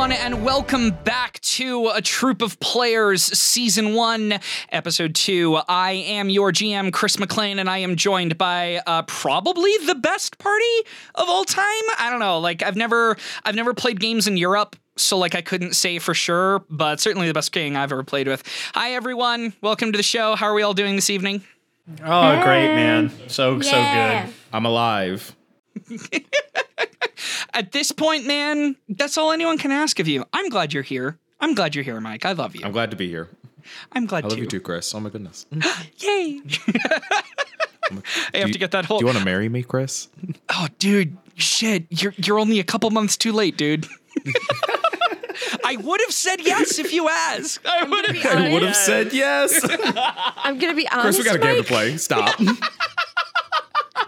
everyone, and welcome back to A Troop of Players, Season 1, Episode 2. I am your GM, Chris Maclean, and I am joined by uh, probably the best party of all time. I don't know, like, I've never, I've never played games in Europe. So, like, I couldn't say for sure, but certainly the best gang I've ever played with. Hi, everyone. Welcome to the show. How are we all doing this evening? Oh, great, man. So, so Yeah. good. I'm alive. At this point, man, that's all anyone can ask of you. I'm glad you're here. I'm glad you're here, Mike. I love you. I'm glad to be here. I'm glad I love too. you too, Chris. Oh my goodness. Yay! I have you- to get that whole. Do you want to marry me, Chris? oh, dude, shit! You're you're only a couple months too late, dude. I would have said yes if you asked. I would have. I would have said yes. I'm gonna be honest. Chris, we got a game to play. Stop.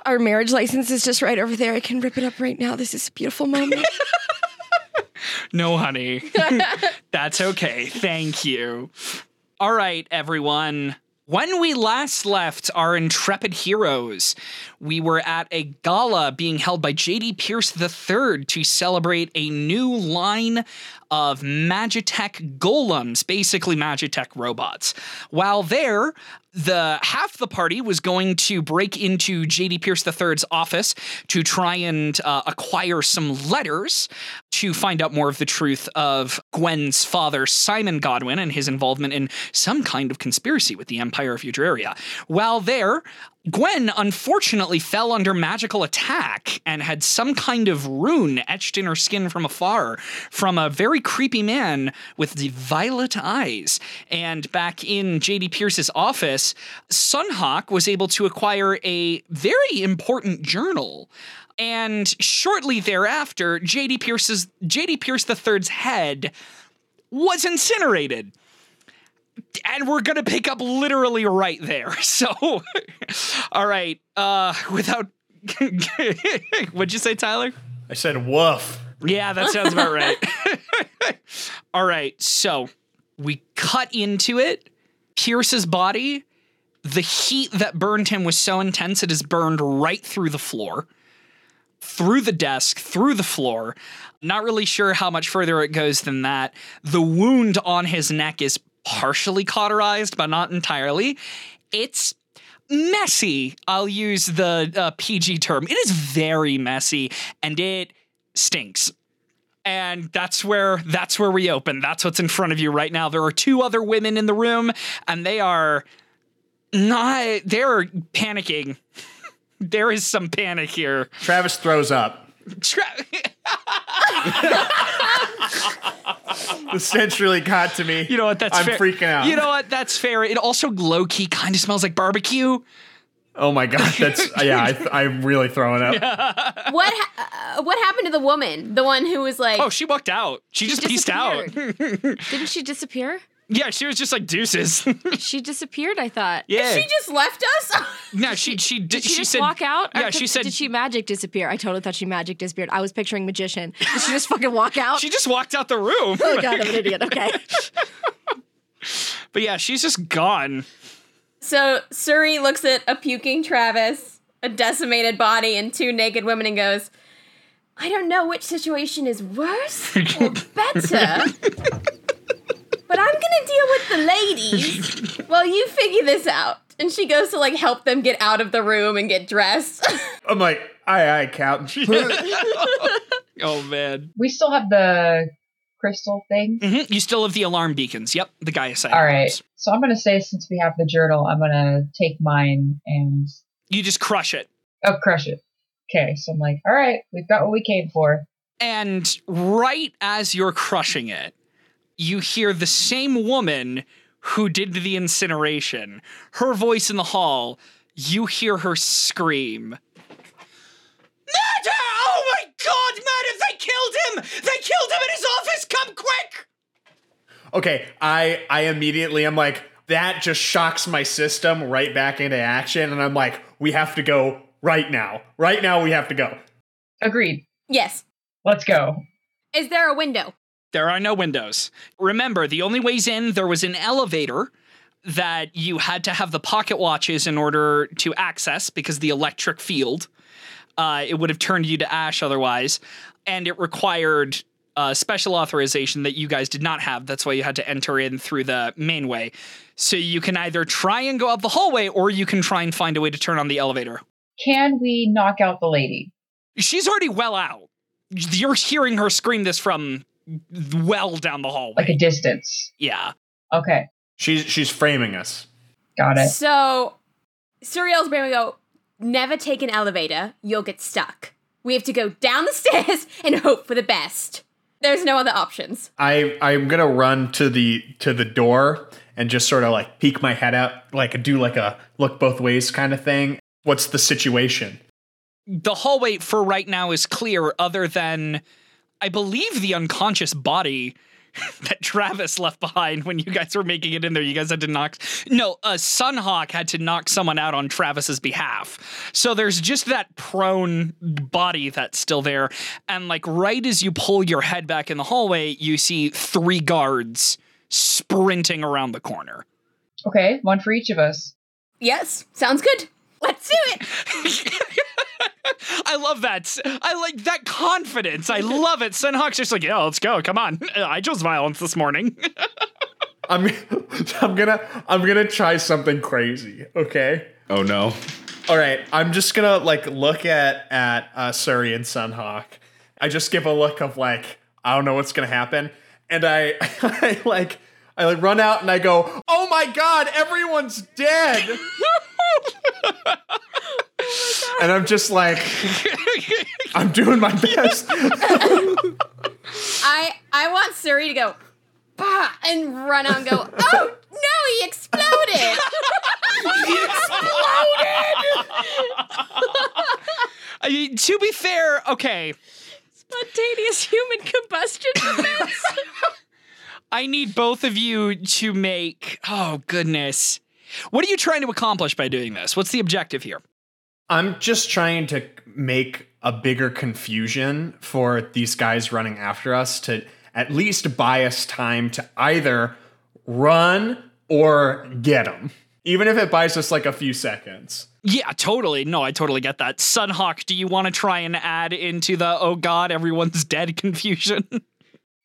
Our marriage license is just right over there. I can rip it up right now. This is a beautiful moment. No, honey. That's okay. Thank you. All right, everyone. When we last left our intrepid heroes, we were at a gala being held by J.D. Pierce III to celebrate a new line of Magitech golems, basically Magitech robots. While there, the half the party was going to break into J.D. Pierce III's office to try and uh, acquire some letters to find out more of the truth of Gwen's father, Simon Godwin, and his involvement in some kind of conspiracy with the Empire of Eudraria. While there, Gwen unfortunately fell under magical attack and had some kind of rune etched in her skin from afar from a very creepy man with the violet eyes. And back in JD Pierce's office, Sunhawk was able to acquire a very important journal. And shortly thereafter, JD Pierce's JD Pierce III's head was incinerated and we're gonna pick up literally right there. So, all right. Uh, without, what'd you say, Tyler? I said woof. Yeah, that sounds about right. all right. So we cut into it. Pierce's body. The heat that burned him was so intense it has burned right through the floor, through the desk, through the floor. Not really sure how much further it goes than that. The wound on his neck is partially cauterized, but not entirely. It's messy. I'll use the uh, PG term. It is very messy and it stinks. And that's where that's where we open. That's what's in front of you right now. There are two other women in the room and they are not they're panicking. there is some panic here. Travis throws up. Tra- The stench really got to me. you know what? That's I'm fair. freaking out. You know what? That's fair. It also low key kind of smells like barbecue. Oh my god, that's yeah. I, I'm really throwing up. What ha- uh, what happened to the woman? The one who was like, Oh, she walked out. She, just pieced out. Didn't she disappear? Yeah, she was just like deuces. She disappeared. I thought. yeah. she just left us. no, she she did. Did she, just said, walk out? Yeah, did- she said Did she magic disappear? I totally thought she magic disappeared. I was picturing magician. Did she just fucking walk out? she just walked out the room. oh god, I'm an idiot. Okay. but yeah, she's just gone. so Suri looks at a puking Travis, a decimated body, and two naked women, and goes, "I don't know which situation is worse or better." But I'm gonna deal with the ladies while you figure this out. And she goes to like help them get out of the room and get dressed. I'm like, aye, aye, Captain. Oh man. We still have the crystal thing. Mhm, You still have the alarm beacons. Yep, the guy aside. All right. So I'm going to say, since we have the journal, I'm going to take mine and You just crush it. oh, crush it. Okay. So I'm like, all right, we've got what we came for. And right as you're crushing it, you hear the same woman who did the incineration. Her voice in the hall. You hear her scream. Matter! Oh my god, Matter! They killed him! They killed him in his office! Come quick! okay, I I immediately I'm like that just shocks my system right back into action, and I'm like, we have to go right now. Right now, we have to go. Agreed. yes. Let's go. Is there a window? There are no windows. Remember, the only ways in, there was an elevator that you had to have the pocket watches in order to access because the electric field. Uh, it would have turned you to ash otherwise. And it required uh, special authorization that you guys did not have. That's why you had to enter in through the main way. So you can either try and go up the hallway, or you can try and find a way to turn on the elevator. Can we knock out the lady? She's already well out. You're hearing her scream this from well down the hallway. Like a distance. yeah. Okay, She's she's framing us. got it. So, Suriel's brain would go, never take an elevator, you'll get stuck. We have to go down the stairs and hope for the best. There's no other options. I I'm gonna run to the to the door and just sort of like peek my head out, like do like a look both ways kind of thing. What's the situation? The hallway for right now is clear, other than, I believe, the unconscious body that Travis left behind when you guys were making it in there. You guys had to knock. No, uh, Sunhawk had to knock someone out on Travis's behalf. So there's just that prone body that's still there. And like right as you pull your head back in the hallway, you see three guards sprinting around the corner. Okay, one for each of us. Yes, sounds good. Let's do it. I love that. I like that confidence. I love it. Sunhawk's just like, yeah, let's go. Come on. I chose violence this morning. I'm I'm gonna I'm gonna try something crazy. Okay. Oh no. All right. I'm just gonna like look at at uh, Suri and Sunhawk. I just give a look of like I don't know what's gonna happen, and I I like I like run out and I go, oh my god, everyone's dead. And I'm just like, I'm doing my best. I I want Suri to go, bah, and run out and go, oh no, he exploded. I mean, to be fair, okay, Spontaneous human combustion events. I need both of you to make. Oh, goodness. What are you trying to accomplish by doing this? What's the objective here? I'm just trying to make a bigger confusion for these guys running after us to at least buy us time to either run or get them, even if it buys us like a few seconds. Yeah, totally. No, I totally get that. Sunhawk, do you want to try and add into the oh god, everyone's dead confusion?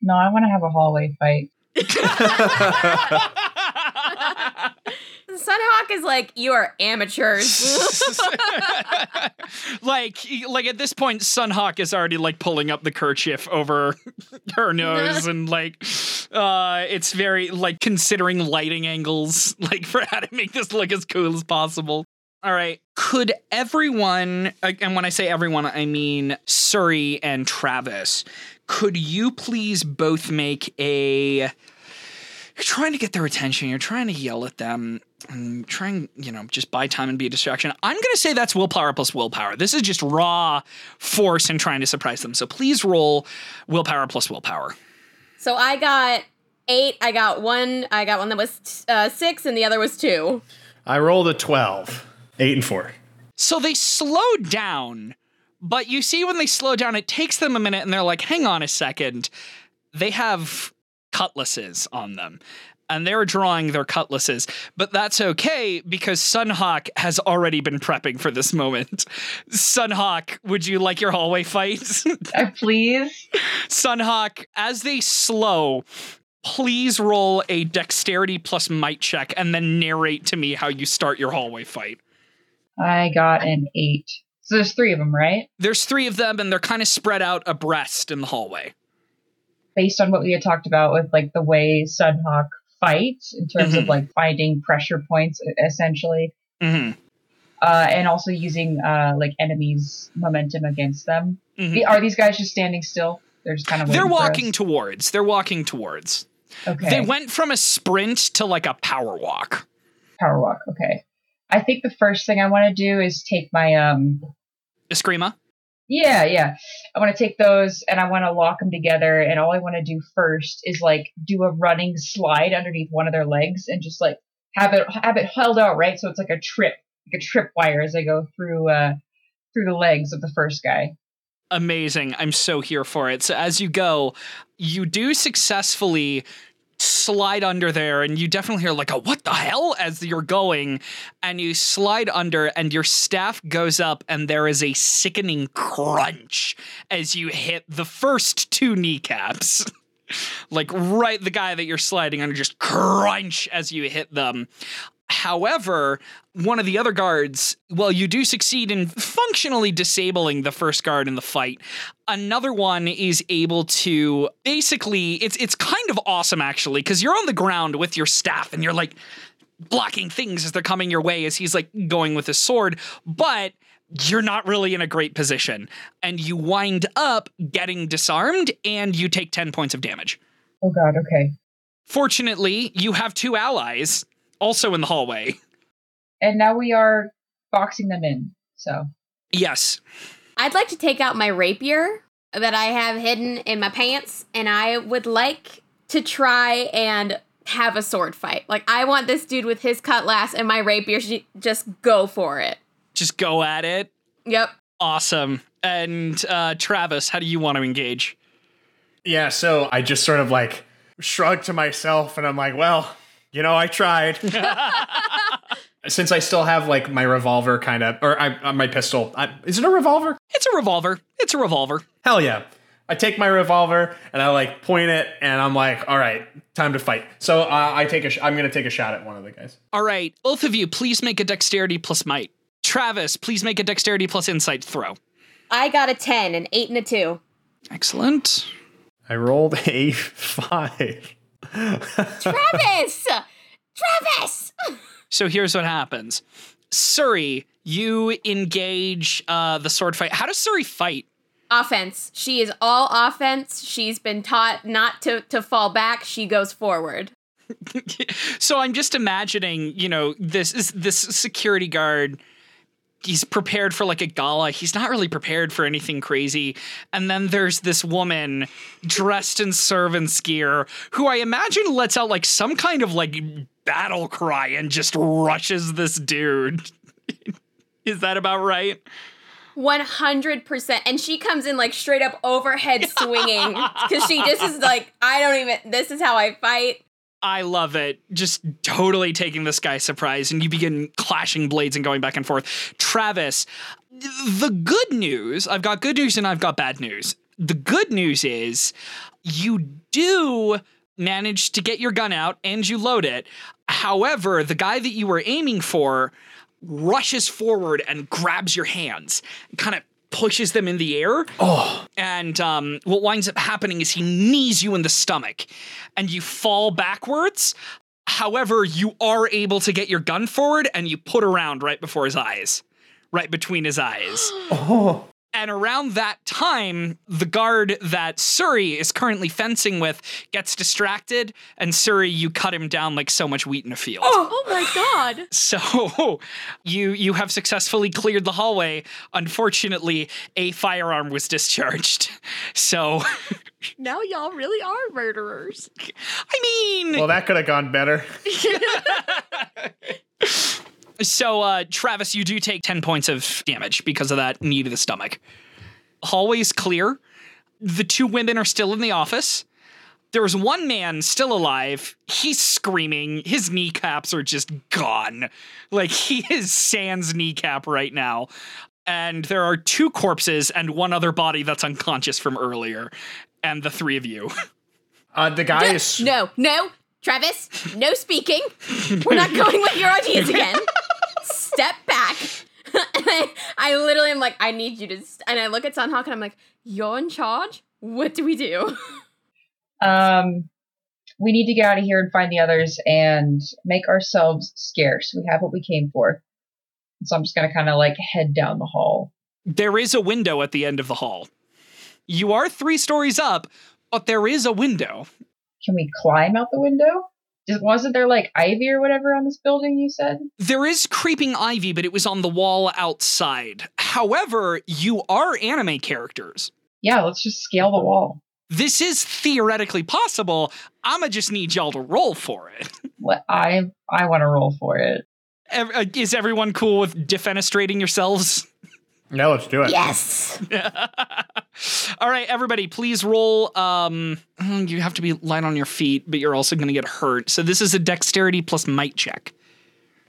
No, I want to have a hallway fight. Sunhawk is like, you are amateurs. like like at this point Sunhawk is already like pulling up the kerchief over her nose and like uh it's very like considering lighting angles like for how to make this look as cool as possible. All right. Could everyone, uh, and when I say everyone, I mean Suri and Travis, could you please both make a. You're trying to get their attention. You're trying to yell at them and trying, you know, just buy time and be a distraction. I'm going to say that's willpower plus willpower. This is just raw force and trying to surprise them. So please roll willpower plus willpower. so I got eight. I got one. I got one that was uh, six, and the other was two. I rolled a 12, 8 and 4. So they slowed down, but you see when they slow down, it takes them a minute and they're like, hang on a second. They have cutlasses on them. And they're drawing their cutlasses, but that's okay because Sunhawk has already been prepping for this moment. Sunhawk, would you like your hallway fight? Uh, please. Sunhawk, as they slow, please roll a dexterity plus might check and then narrate to me how you start your hallway fight. I got an eight. So there's three of them, right? There's three of them, and they're kind of spread out abreast in the hallway. Based on what we had talked about with like the way Sunhawk fights in terms Mhm. of like finding pressure points, essentially, hmm uh, and also using uh, like enemies' momentum against them. Mhm. The- Are these guys just standing still? They're just kind of. They're walking towards. They're walking towards. Okay. They went from a sprint to like a power walk. power walk. Okay. I think the first thing I want to do is take my um. Eskrima. Yeah, yeah. I want to take those and I want to lock them together. And all I want to do first is like do a running slide underneath one of their legs and just like have it have it held out right, so it's like a trip, like a trip wire as I go through uh through the legs of the first guy. Amazing. I'm so here for it. So as you go, you do successfully slide under there and you definitely hear like a what the hell as you're going and you slide under and your staff goes up and there is a sickening crunch as you hit the first two kneecaps. like right the guy that you're sliding under just crunch as you hit them. However, one of the other guards, well, you do succeed in functionally disabling the first guard in the fight. Another one is able to basically it's it's kind of awesome actually because you're on the ground with your staff and you're like blocking things as they're coming your way as he's like going with his sword, but you're not really in a great position and you wind up getting disarmed and you take 10 points of damage. Oh god, okay. Fortunately, you have two allies also in the hallway. And now we are boxing them in. So Yes. I'd like to take out my rapier that I have hidden in my pants, and I would like to try and have a sword fight. Like, I want this dude with his cutlass and my rapier to just go for it. Just go at it. Yep. Awesome. And uh, Travis, how do you want to engage? Yeah, so I just sort of like shrug to myself and I'm like, well, you know, I tried. Since I still have like my revolver kind of, or I, uh, my pistol. I, is it a revolver? It's a revolver. It's a revolver. Hell yeah. I take my revolver and I like point it and I'm like, all right, time to fight. So uh, I take a, sh- I'm gonna take a shot at one of the guys. All right, both of you, please make a dexterity plus might. Travis, please make a dexterity plus insight throw. I got a 10, an 8, and a 2. Excellent. I rolled a five. Travis! Travis! So here's what happens Suri, you engage uh, the sword fight. How does Suri fight? offense. She is all offense. She's been taught not to, to fall back. She goes forward. so I'm just imagining, you know, this is this security guard. He's prepared for like a gala. He's not really prepared for anything crazy. And then there's this woman dressed in servant's gear who I imagine lets out like some kind of like battle cry and just rushes this dude. is that about right? 100%. And she comes in like straight up overhead swinging because she just is like, I don't even, this is how I fight. I love it. Just totally taking this guy surprise, and you begin clashing blades and going back and forth. Travis, the good news I've got good news and I've got bad news. The good news is you do manage to get your gun out and you load it. However, the guy that you were aiming for rushes forward and grabs your hands, kind of pushes them in the air. Oh, And um, what winds up happening is he knees you in the stomach and you fall backwards. However, you are able to get your gun forward and you put around right before his eyes, right between his eyes. oh. And around that time, the guard that Suri is currently fencing with gets distracted, and Suri, you cut him down like so much wheat in a field. Oh, oh my God. So you you have successfully cleared the hallway. Unfortunately, a firearm was discharged. So Now y'all really are murderers. I mean, Well, that could have gone better. so uh, Travis, you do take ten points of damage because of that knee to the stomach. Hallway's clear. The two women are still in the office. There's one man still alive. He's screaming. His kneecaps are just gone. Like he is sans kneecap right now. And there are two corpses and one other body that's unconscious from earlier. And the three of you. Uh, the guy is No, no, Travis, no speaking. We're not going with your ideas again. Step back. and I, I literally am like, I need you to. St-. And I look at Sunhawk and I'm like, You're in charge? What do we do? Um, we need to get out of here and find the others and make ourselves scarce. We have what we came for. So I'm just gonna kind of like head down the hall. There is a window at the end of the hall. You are three stories up, but there is a window. Can we climb out the window? Wasn't there like ivy or whatever on this building? You said. There is creeping ivy, but it was on the wall outside. However, you are anime characters. Yeah, let's just scale the wall. This is theoretically possible. I'ma just need y'all to roll for it. What I I want to roll for it. Uh, Is everyone cool with defenestrating yourselves? Yeah, let's do it. Yes. All right, everybody, please roll. Um, you have to be light on your feet, but you're also going to get hurt. So this is a dexterity plus might check.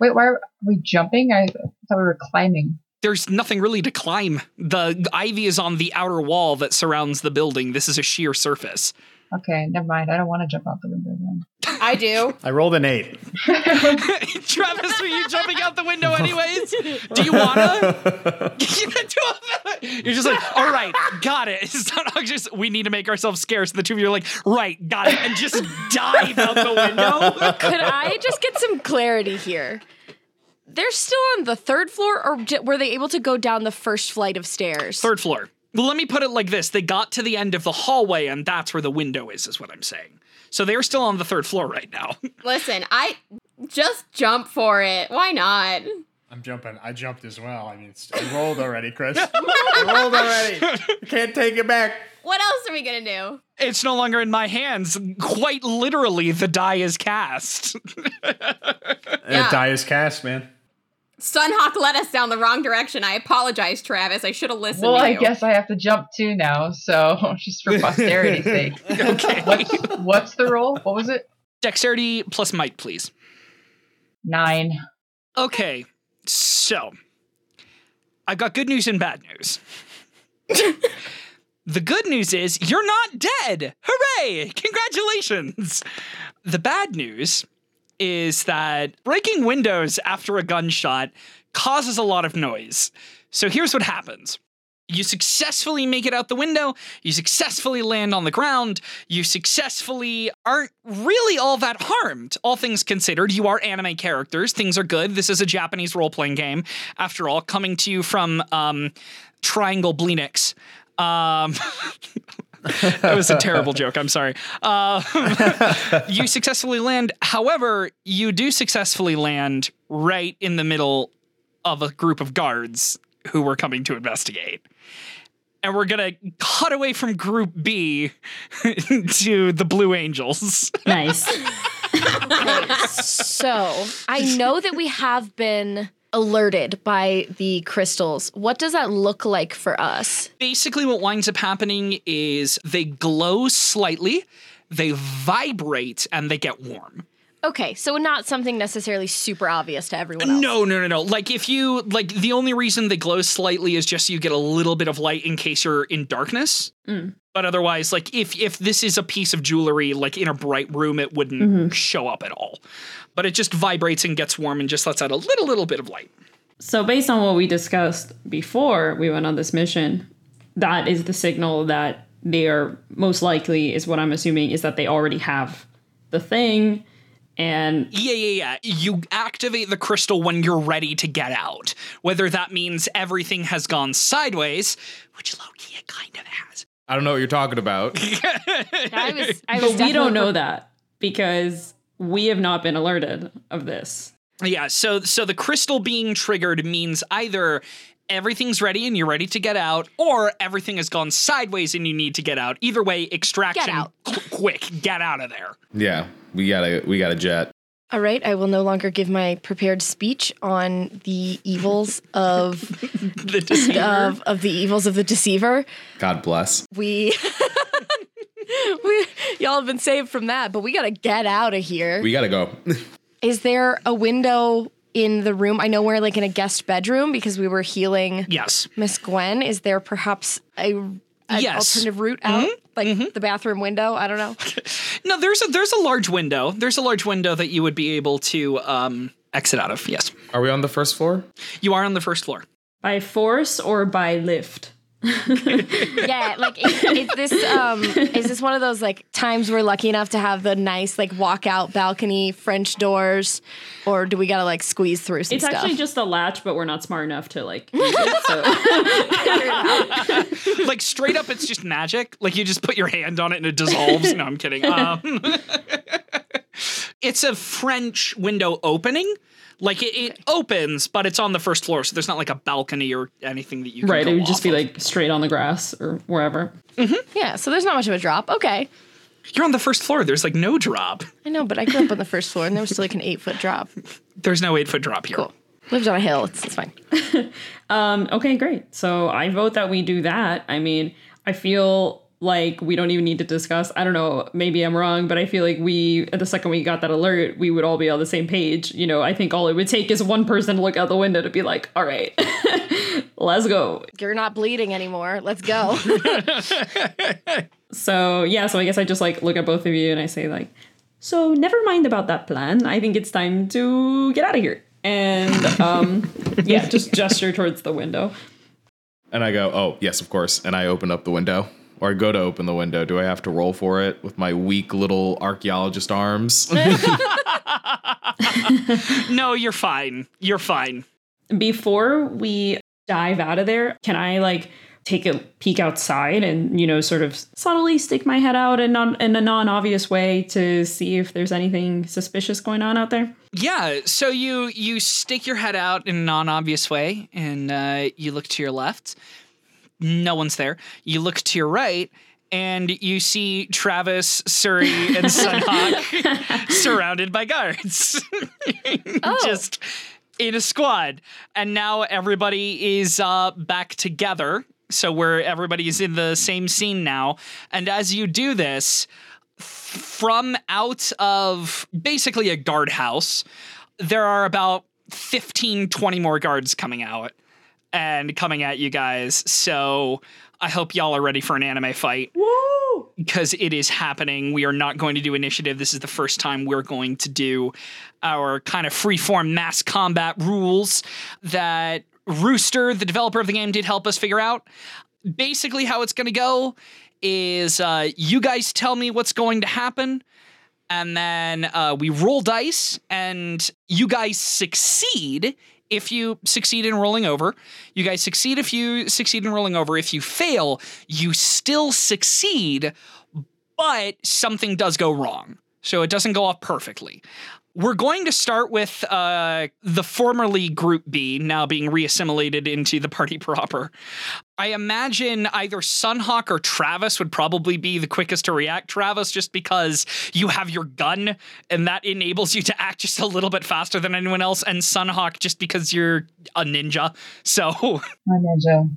Wait, why are we jumping? I thought we were climbing. There's nothing really to climb. The ivy is on the outer wall that surrounds the building. This is a sheer surface. Okay, never mind. I don't want to jump out the window then. I do. I rolled an eight. Travis, are you jumping out the window anyways? Do you wanna? You're just like, all right, got it. It's not just we need to make ourselves scarce. The two of you are like, right, got it, and just dive out the window. Could I just get some clarity here? They're still on the third floor, or were they able to go down the first flight of stairs? Third floor. Well, let me put it like this: they got to the end of the hallway, and that's where the window is. Is what I'm saying. So they're still on the third floor right now. Listen, I just jump for it. Why not? I'm jumping. I jumped as well. I mean, it's- I rolled already, Chris. I rolled already. Can't take it back. What else are we gonna do? It's no longer in my hands. Quite literally, the die is cast. And die is cast, man. Sunhawk led us down the wrong direction. I apologize, Travis. I should have listened Well, to I you. guess I have to jump too now, so just for posterity's sake. okay. What's, what's the roll? What was it? Dexterity plus might, please. Nine. Okay, so I've got good news and bad news. the good news is you're not dead. Hooray! Congratulations. The bad news is that breaking windows after a gunshot causes a lot of noise. So here's what happens. You successfully make it out the window, you successfully land on the ground, you successfully aren't really all that harmed. All things considered, you are anime characters, things are good. This is a Japanese role playing game, after all, coming to you from um, Triangle Blenix. Um, that was a terrible joke. I'm sorry. Uh, you successfully land. However, you do successfully land right in the middle of a group of guards who were coming to investigate. And we're gonna cut away from Group B to the Blue Angels. Nice. So I know that we have been alerted by the crystals. What does that look like for us? Basically, what winds up happening is they glow slightly, they vibrate, and they get warm. Okay, so not something necessarily super obvious to everyone else. No, no, no, no. Like if you like the only reason they glow slightly is just so you get a little bit of light in case you're in darkness. Mm. But otherwise, like if if this is a piece of jewelry like in a bright room, it wouldn't mm-hmm. show up at all. But it just vibrates and gets warm and just lets out a little little bit of light. So, based on what we discussed before we went on this mission, that is the signal that they are most likely, is what I'm assuming, is that they already have the thing. And Yeah, yeah, yeah. You activate the crystal when you're ready to get out. Whether that means everything has gone sideways, which low key it kind of has. I don't know what you're talking about. I was, I was but we don't know that because we have not been alerted of this. Yeah, so so the crystal being triggered means either everything's ready and you're ready to get out, or everything has gone sideways and you need to get out. Either way, extraction Get out. qu- quick, get out of there. yeah, we gotta we got a jet. All right, I will no longer give my prepared speech on the evils of The deceiver. of, of the evils of the deceiver. God bless. We we y'all have been saved from that, but we got to get out of here. We gotta go. Is there a window in the room? I know we're like in a guest bedroom because we were healing yes. Miss Gwen. Is there perhaps a an Yes. alternative route out, like the bathroom window? I don't know. No, there's a there's a large window. There's a large window that you would be able to um exit out of. Yes. Are we on the first floor? You are on the first floor. By force or by lift? yeah, like is, is this um is this one of those like times we're lucky enough to have the nice like walkout balcony French doors, or do we gotta like squeeze through some It's stuff? actually just a latch, but we're not smart enough to like it. So like straight up it's just magic like you just put your hand on it and it dissolves no i'm kidding um, it's a french window opening like it, it opens but it's on the first floor so there's not like a balcony or anything that you can right, go it would just be of. like straight on the grass or wherever. yeah, so there's not much of a drop. Okay, you're on the first floor there's like no drop I know, but I grew up on the first floor and there was still like an eight foot drop. there's no eight foot drop here Cool. Lives on a hill. It's, it's fine. Um, okay, great. So I vote that we do that. I mean, I feel like we don't even need to discuss. I don't know, maybe I'm wrong, but I feel like we, at the second we got that alert, we would all be on the same page. You know, I think all it would take is one person to look out the window to be like, all right, let's go. You're not bleeding anymore. Let's go. So yeah, so I guess I just like look at both of you and I say like, so never mind about that plan. I think it's time to get out of here. And um, yeah, just gesture towards the window. And I go, oh, yes, of course. And I open up the window. Or I go to open the window. Do I have to roll for it with my weak little archaeologist arms? No, you're fine. You're fine. Before we dive out of there, can I like take a peek outside and you know sort of subtly stick my head out in, non- in a non-obvious way to see if there's anything suspicious going on out there? Yeah, so you you stick your head out in a non-obvious way, and uh, you look to your left. No one's there. You look to your right, and you see Travis, Suri, and Sunhawk surrounded by guards, just in a squad. And now everybody is uh, back together. So where everybody is in the same scene now. And as you do this, from out of basically a guardhouse, there are about 15, 20 more guards coming out and coming at you guys. So I hope y'all are ready for an anime fight. Woo! Because it is happening. We are not going to do initiative. This is the first time we're going to do our kind of freeform mass combat rules that Rooster, the developer of the game, did help us figure out. Basically, how it's going to go is uh, you guys tell me what's going to happen and then uh, we roll dice and you guys succeed if you succeed in rolling over you guys succeed if you succeed in rolling over. If you fail you still succeed but something does go wrong. So it doesn't go off perfectly we're going to start with uh, the formerly Group B, now being reassimilated into the party proper. I imagine either Sunhawk or Travis would probably be the quickest to react. Travis, just because you have your gun and that enables you to act just a little bit faster than anyone else, and Sunhawk just because you're a ninja. So, My ninja.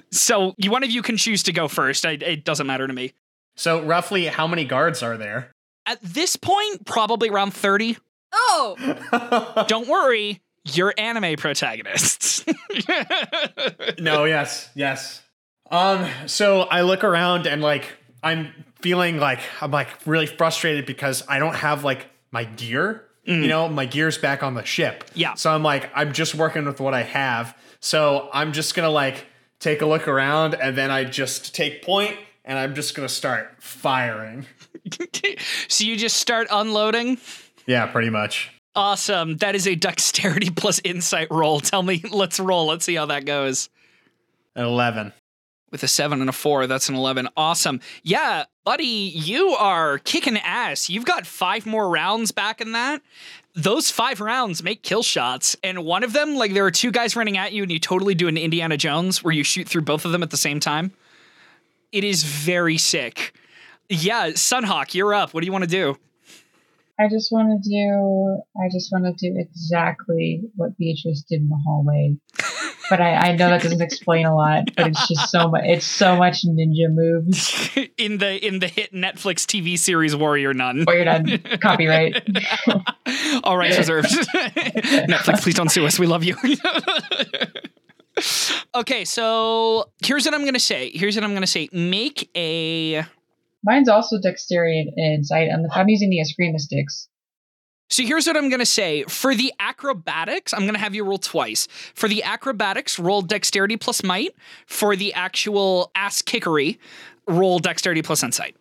so you one of you can choose to go first. I, it doesn't matter to me. So roughly, how many guards are there? At this point, probably around thirty. Oh, Don't worry, you're anime protagonists. no, yes, yes. Um, so I look around and like I'm feeling like I'm like really frustrated because I don't have like my gear. You know, my gear's back on the ship. Yeah. So I'm like, I'm just working with what I have. So I'm just gonna like take a look around and then I just take point and I'm just gonna start firing. so you just start unloading. Yeah, pretty much. Awesome. That is a dexterity plus insight roll. Tell me, let's roll. Let's see how that goes. An eleven. With a seven and a four, that's an 11. Awesome. Yeah, buddy, you are kicking ass. You've got five more rounds back in that. Those five rounds make kill shots. And one of them, like, there are two guys running at you, and you totally do an Indiana Jones where you shoot through both of them at the same time. It is very sick. Yeah, Sunhawk, you're up. What do you want to do? I just want to do. I just want to do exactly what Beatrice did in the hallway. But I, I know that doesn't explain a lot. But it's just so much. It's so much ninja moves. in the in the hit Netflix TV series Warrior Nun. Warrior you're. Copyright. All rights reserved. Netflix, please don't sue us. We love you. okay, so here's what I'm gonna say. Here's what I'm gonna say. Make a. Mine's also dexterity and insight. And I'm using the Eskrima sticks. So here's what I'm gonna say. For the acrobatics, I'm gonna have you roll twice. For the acrobatics, roll dexterity plus might. For the actual ass kickery, roll dexterity plus insight.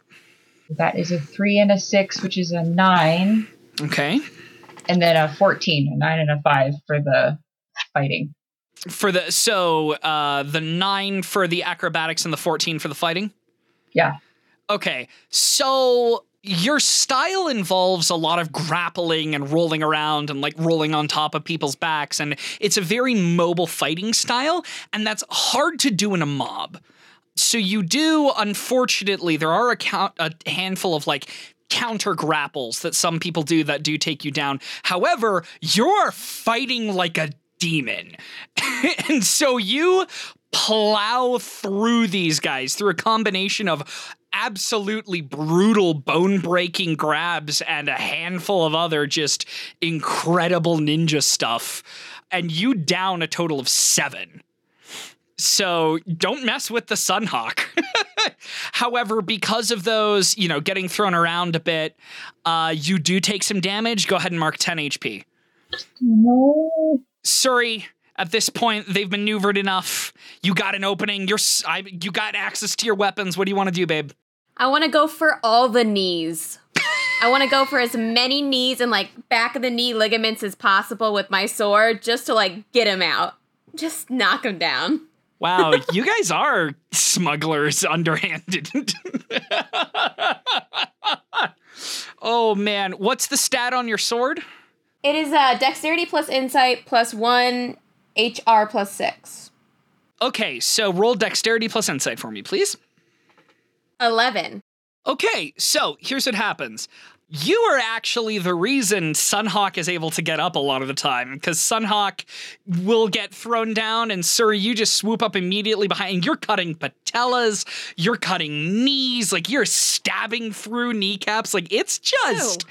That is a three and a six, which is a nine, Okay. and then a fourteen, a nine and a five for the fighting. For the so uh the nine for the acrobatics and the 14 for the fighting. Yeah. Okay, so your style involves a lot of grappling and rolling around and like rolling on top of people's backs, and it's a very mobile fighting style, and that's hard to do in a mob. So you do, unfortunately, there are a, count, a handful of like counter grapples that some people do that do take you down. However, you're fighting like a demon. and so you plow through these guys through a combination of absolutely brutal bone breaking grabs and a handful of other just incredible ninja stuff. And you down a total of seven. So don't mess with the Sunhawk. However, because of those, you know, getting thrown around a bit, uh, you do take some damage. Go ahead and mark 10 HP. No. Sorry, at this point they've maneuvered enough. You got an opening. You're I, you got access to your weapons. What do you want to do, babe? I want to go for all the knees. I want to go for as many knees and like back of the knee ligaments as possible with my sword just to like get him out. Just knock him down. Wow, you guys are smugglers underhanded. oh man, what's the stat on your sword? It is uh, dexterity plus insight plus one, HR plus six. Okay, so roll dexterity plus insight for me, please. 11. Okay, so here's what happens. You are actually the reason Sunhawk is able to get up a lot of the time because Sunhawk will get thrown down, and sir, you just swoop up immediately behind. You're cutting patellas, you're cutting knees, like you're stabbing through kneecaps. Like it's just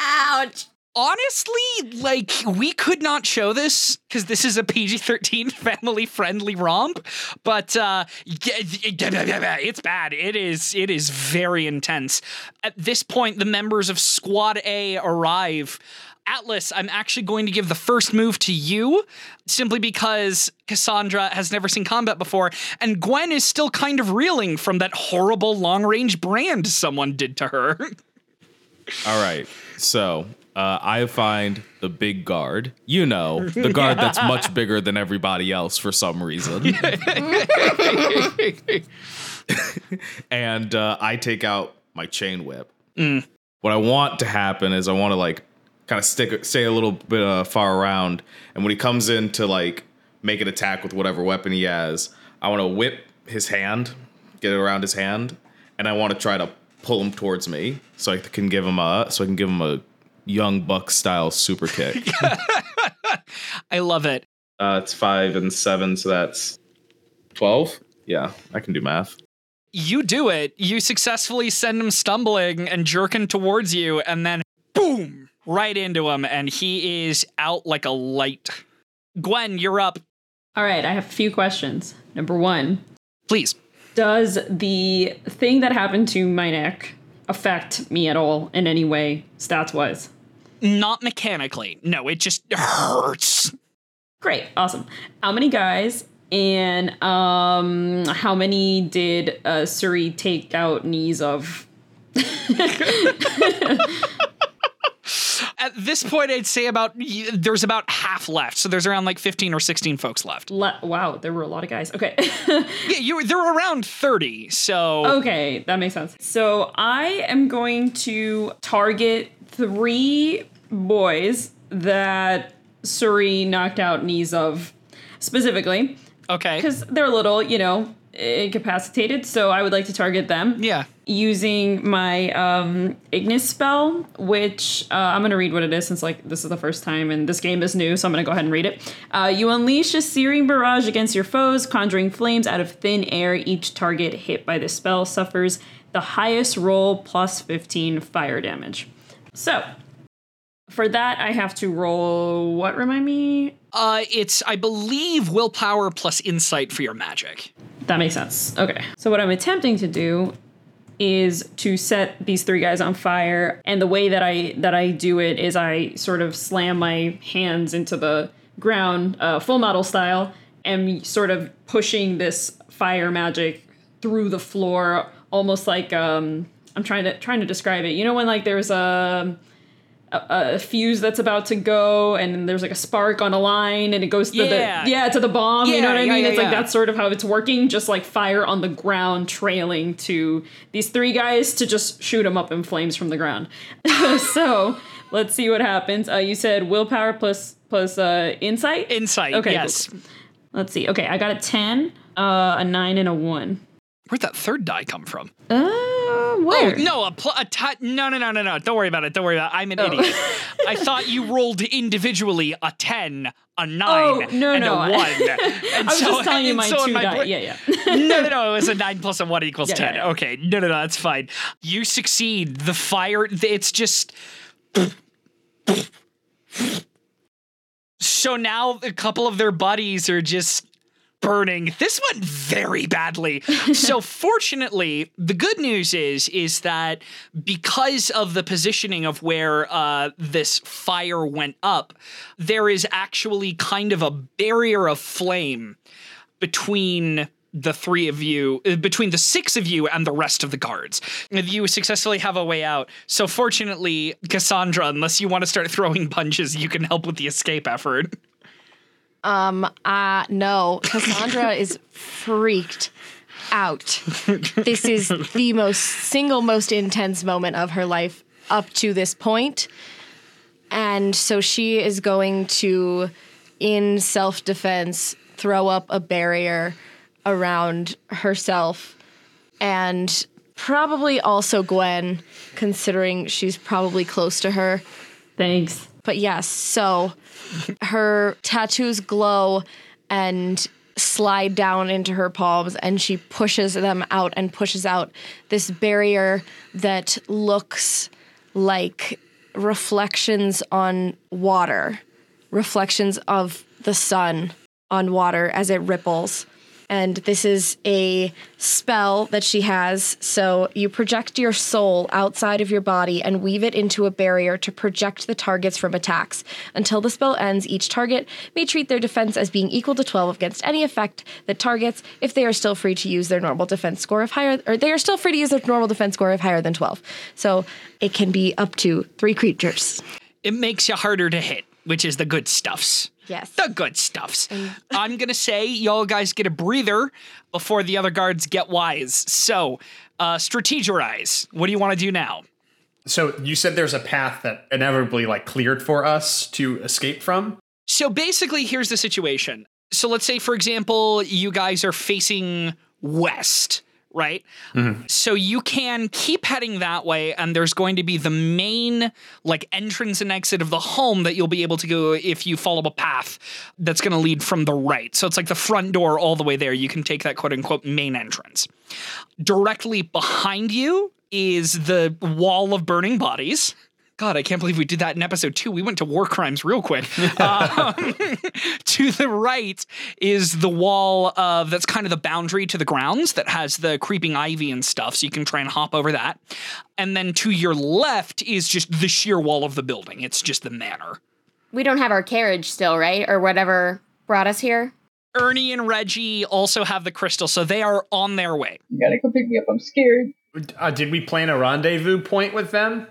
Ouch. Honestly, like we could not show this because this is a PG-13 family-friendly romp, but uh, it's bad. It is. It is very intense. At this point, the members of Squad A arrive. Atlas, I'm actually going to give the first move to you simply because Cassandra has never seen combat before, and Gwen is still kind of reeling from that horrible long range brand someone did to her. All right. So uh, I find the big guard. You know, the guard that's much bigger than everybody else for some reason. and uh, I take out my chain whip. What I want to happen is I want to like kind of stick, stay a little bit uh, far around, and when he comes in to like make an attack with whatever weapon he has, I want to whip his hand, get it around his hand, and I want to try to pull him towards me so I can give him a so I can give him a young buck style super kick. I love it. uh, it's five and seven, so that's twelve. Yeah, I can do math. you do it. You successfully send him stumbling and jerking towards you, and then boom, right into him, and he is out like a light. Gwen, you're up. All right, I have a few questions. Number one, Please. does the thing that happened to my neck affect me at all in any way, stats wise? Not mechanically. No, it just hurts. Great, awesome. How many guys and um how many did uh Suri take out knees of? At this point, I'd say about there's about half left, so there's around like 15 or 16 folks left. Le- wow, there were a lot of guys. Okay. Yeah, you there were around 30, so Okay, that makes sense. So I am going to target three boys that Suri knocked out knees of specifically okay. because they're little, you know, incapacitated. So I would like to target them Yeah. using my um, Ignis spell, which uh, I'm gonna read what it is since like this is the first time and this game is new, so I'm gonna go ahead and read it. Uh, you unleash a searing barrage against your foes, conjuring flames out of thin air. Each target hit by the spell suffers the highest roll plus 15 fire damage. So for that, I have to roll. What remind me? Uh, it's I believe willpower plus insight for your magic. That makes sense. Okay. So what I'm attempting to do is to set these three guys on fire and the way that I that I do it is I sort of slam my hands into the ground uh, Fullmetal style and sort of pushing this fire magic through the floor almost like um I'm trying to trying to describe it. You know when like there's a a, a fuse that's about to go and there's like a spark on a line and it goes to Yeah. the yeah. to the bomb you know Yeah, what i yeah, mean? Yeah, it's like that's sort of how it's working just like fire on the ground trailing to these three guys to just shoot them up in flames from the ground. So let's see what happens. Uh, you said willpower plus plus uh, insight? Insight, Okay, yes. let's see. Okay i got a 10 uh, a 9 and a 1 Where'd that third die come from? Uh, Oh where? no, a, pl- a ti- no, no, no, no, no. Don't worry about it. Don't worry about it. I'm Oh. an idiot. I thought you rolled individually a ten, a oh, nine, Oh, no, and no. a one. And I was just telling you my so two my die. brain- yeah, yeah. no, no, no. It was a nine plus a one equals Yeah, ten. yeah, yeah. Okay, no, no, no. That's fine. You succeed. The fire. It's just. So now a couple of their buddies are just burning. This went very badly. so fortunately, the good news is is that because of the positioning of where uh, this fire went up, there is actually kind of a barrier of flame between the three of you, uh, between the six of you and the rest of the guards. You successfully have a way out. So, fortunately, Cassandra, unless you want to start throwing punches, you can help with the escape effort. Uh no, Cassandra is freaked out. This is the most single most intense moment of her life up to this point. And so she is going to in self-defense throw up a barrier around herself and probably also Gwen considering she's probably close to her. Thanks. But yes, so her tattoos glow and slide down into her palms, and she pushes them out and pushes out this barrier that looks like reflections on water, reflections of the sun on water as it ripples. And this is a spell that she has. So you project your soul outside of your body and weave it into a barrier to project the targets from attacks. Until the spell ends, each target may treat their defense as being equal to 12 against any effect that targets if they are still free to use their normal defense score of higher or they are still free to use their normal defense score of higher than 12. So it can be up to 3 creatures. It makes you harder to hit, which is the good stuffs. Yes. The good stuffs. I'm gonna say y'all guys get a breather before the other guards get wise. So, uh, strategize. What do you want to do now? So you said there's a path that inevitably like cleared for us to escape from. So basically, here's the situation. So let's say, for example, you guys are facing west, right? Mm-hmm. So you can keep heading that way, and there's going to be the main like entrance and exit of the home that you'll be able to go if you follow a path that's going to lead from the right. So it's like the front door all the way there. You can take that quote unquote main entrance. Directly behind you is the wall of burning bodies. God, I can't believe we did that in episode two. We went to war crimes real quick. Um, to the right is the wall of that's kind of the boundary to the grounds that has the creeping ivy and stuff, so you can try and hop over that. And then to your left is just the sheer wall of the building. It's just the manor. We don't have our carriage still, right? Or whatever brought us here. Ernie and Reggie also have the crystal, so they are on their way. You gotta come pick me up. I'm scared. Uh, did we plan a rendezvous point with them?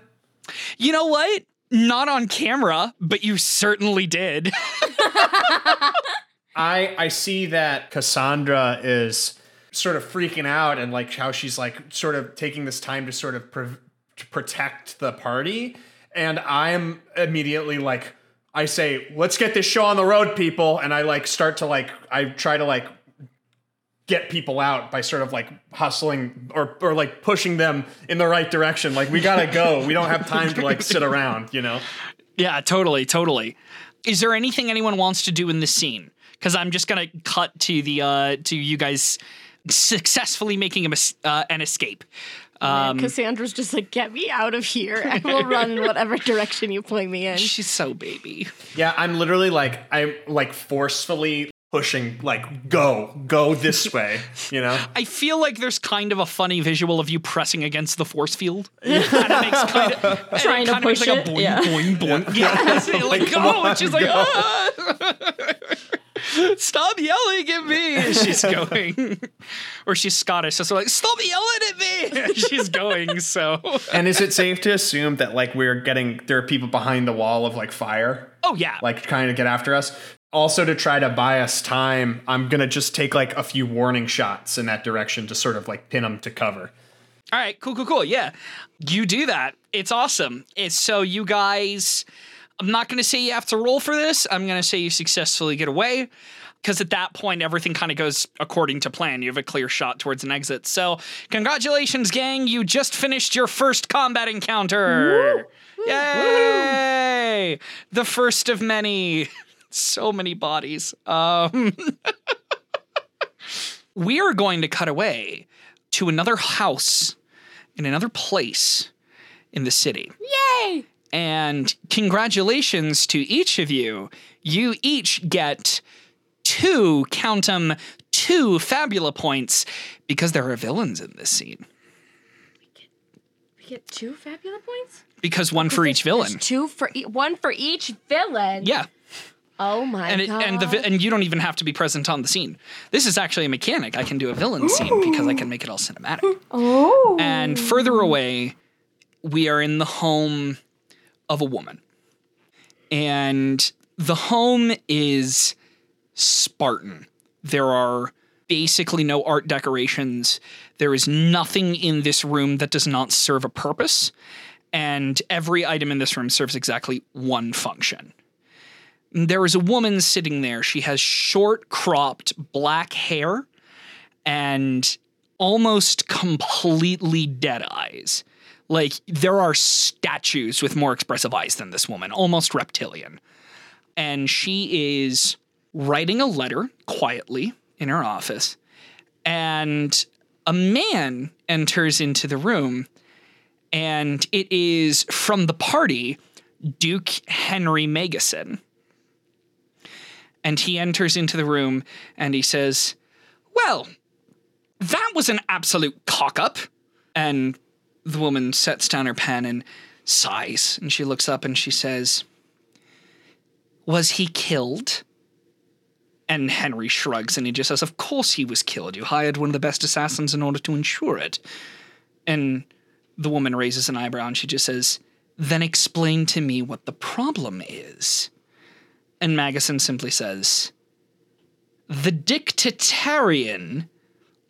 You know what? Not on camera, but you certainly did. I I see that Cassandra is sort of freaking out and like how she's like sort of taking this time to sort of pr- to protect the party and I'm immediately like I say let's get this show on the road people and I like start to like I try to like get people out by sort of like hustling or or like pushing them in the right direction like we got to go we don't have time to like sit around you know Yeah, totally, totally. Is there anything anyone wants to do in this scene? Because I'm just gonna cut to the uh to you guys successfully making a mis- uh, an escape. Um, Cassandra's just like, get me out of here. I will run in whatever direction you point me in. she's so baby. Yeah, I'm literally like I'm like forcefully pushing like go go this way, you know. I feel like there's kind of a funny visual of you pressing against the force field. and it makes kind of Trying to kind of makes push like it, a boing yeah. boing boing. Yeah, so you're like go, on, and she's like, go. ah! stop yelling at me. And she's going, or she's Scottish, so, so like, stop yelling at me. And she's going. So, And is it safe to assume that like we're getting there are people behind the wall of like fire, oh yeah, like trying to get after us? Also to try to buy us time, I'm gonna just take like a few warning shots in that direction to sort of like pin them to cover. All right, cool, cool, cool. Yeah, you do that. It's awesome. It's so you guys. I'm not going to say you have to roll for this. I'm going to say you successfully get away. because at that point everything kind of goes according to plan. You have a clear shot towards an exit. So, congratulations, gang! You just finished your first combat encounter. Yay! The first of many. So many bodies. Um, we are going to cut away to another house in another place in the city. Yay! And congratulations to each of you. You each get two, count 'em, two fabula points because there are villains in this scene. We get two fabula points? Because one for each villain. There's two for e- one for each villain. Yeah. Oh my And it, god. and the and you don't even have to be present on the scene. This is actually a mechanic. I can do a villain scene because I can make it all cinematic. Oh. And further away, we are in the home of a woman. And the home is Spartan. There are basically no art decorations. There is nothing in this room that does not serve a purpose. And every item in this room serves exactly one function. There is a woman sitting there. She has short, cropped black hair and almost completely dead eyes. Like there are statues with more expressive eyes than this woman, almost reptilian. And she is writing a letter quietly in her office. And a man enters into the room, and it is from the party Duke Henry Magason. And he enters into the room and he says, Well, that was an absolute cock up. And the woman sets down her pen and sighs. And she looks up and she says, Was he killed? And Henry shrugs and he just says, Of course he was killed. You hired one of the best assassins in order to ensure it. And the woman raises an eyebrow and she just says, Then explain to me what the problem is. And Magason simply says, The dictatarian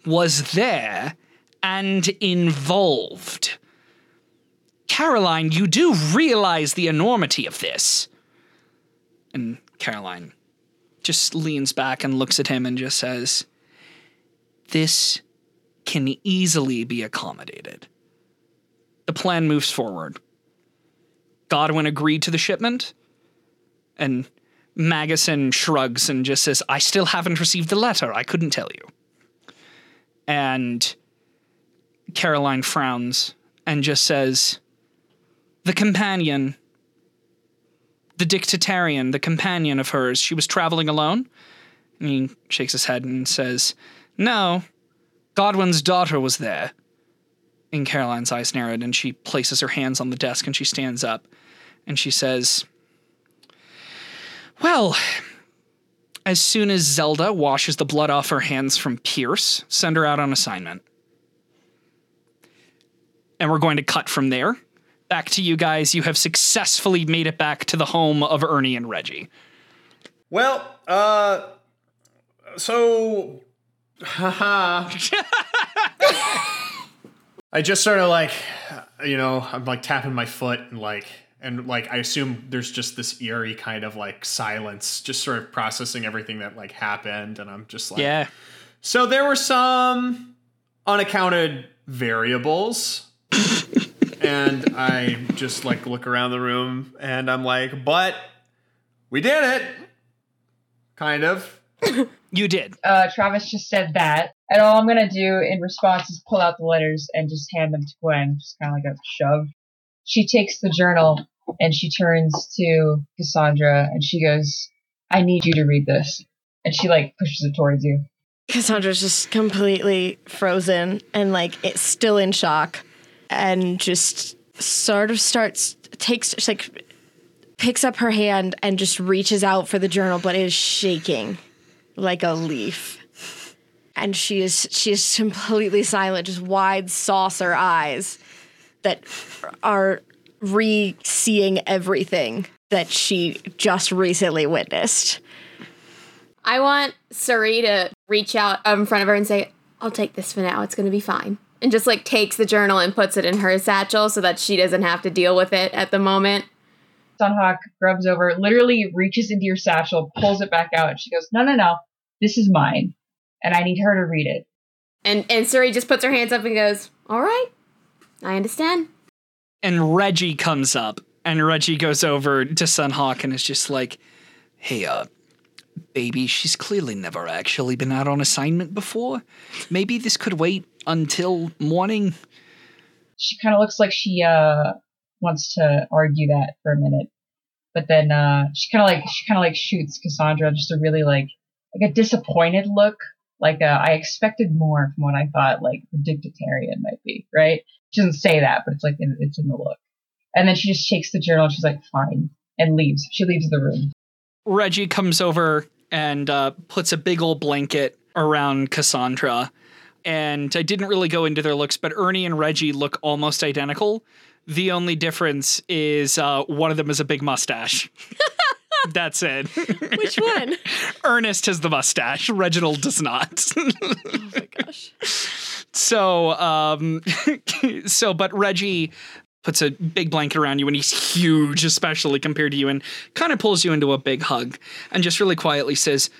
was there and involved. Caroline, you do realize the enormity of this. And Caroline just leans back and looks at him and just says, This can easily be accommodated. The plan moves forward. Godwin agreed to the shipment, and Magason shrugs and just says, I still haven't received the letter. I couldn't tell you. And Caroline frowns and just says, The companion, the dictatarian, the companion of hers, she was traveling alone? And he shakes his head and says, No, Godwin's daughter was there. And Caroline's eyes narrowed and she places her hands on the desk and she stands up and she says, Well, as soon as Zelda washes the blood off her hands from Pierce, send her out on assignment. And we're going to cut from there. Back to you guys. You have successfully made it back to the home of Ernie and Reggie. Well, uh, so, haha. I just sort of like, you know, I'm like tapping my foot and like, and like, I assume there's just this eerie kind of like silence, just sort of processing everything that like happened. And I'm just like, Yeah. So there were some unaccounted variables. and I just like look around the room and I'm like, but we did it. Kind of. You did. Uh, Travis just said that, and all I'm gonna do in response is pull out the letters and just hand them to Gwen, just kind of like a shove. She takes the journal and she turns to Cassandra and she goes, "I need you to read this," and she like pushes it towards you. Cassandra's just completely frozen and like it's still in shock and just sort of starts takes like picks up her hand and just reaches out for the journal but is shaking like a leaf. And she is she is completely silent, just wide saucer eyes that are re-seeing everything that she just recently witnessed. I want Suri to reach out in front of her and say, I'll take this for now. It's going to be fine. And just like takes the journal and puts it in her satchel so that she doesn't have to deal with it at the moment. Sunhawk grubs over, literally reaches into your satchel, pulls it back out, and she goes, "No, no, no, this is mine, and I need her to read it. And and Suri just puts her hands up and goes, "All right, I understand." And Reggie comes up, and Reggie goes over to Sunhawk and is just like, "Hey, uh, baby, she's clearly never actually been out on assignment before. Maybe this could wait until morning." She kind of looks like she uh wants to argue that for a minute, but then uh she kind of like she kind of like shoots Cassandra just a really like like a disappointed look. Like uh, I expected more from what I thought like the dictatarian might be, right? She doesn't say that, but it's like in, it's in the look. And then she just shakes the journal. and She's like, "Fine," and leaves. She leaves the room. Reggie comes over and uh, puts a big old blanket around Cassandra. And I didn't really go into their looks, but Ernie and Reggie look almost identical. The only difference is uh, one of them has a big mustache. That's it. Which one? Ernest has the mustache. Reginald does not. oh my gosh. so, um, so, but Reggie puts a big blanket around you and he's huge, especially compared to you, and kind of pulls you into a big hug and just really quietly says,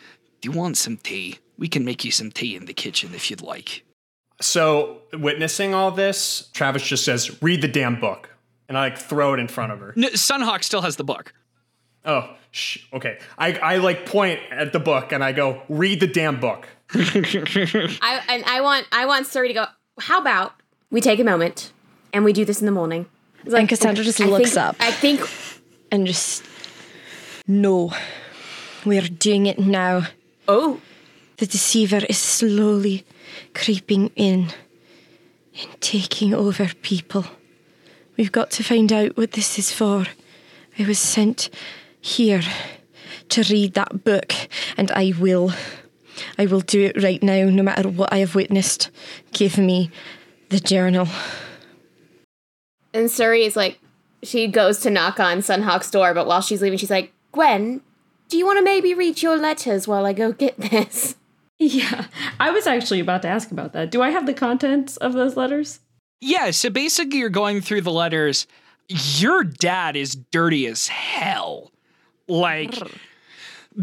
Do you want some tea? We can make you some tea in the kitchen if you'd like. So, witnessing all this, Travis just says, "Read the damn book," and I like throw it in front of her. No, Sunhawk still has the book. Oh, shh. okay. I I like point at the book and I go, "Read the damn book." I and I want I want Suri to go. How about we take a moment and we do this in the morning? It's And Cassandra just I looks think- up. I think And just, no, we're doing it now. oh The deceiver is slowly creeping in and taking over people. We've got to find out what this is for. I was sent here to read that book, and I will. I will do it right now, no matter what I have witnessed. Give me the journal. And Suri is like, she goes to knock on Sunhawk's door, but while she's leaving, she's like, Gwen, do you want to maybe read your letters while I go get this? Yeah, I was actually about to ask about that. Do I have the contents of those letters? Yeah, so basically, you're going through the letters. Your dad is dirty as hell. Like,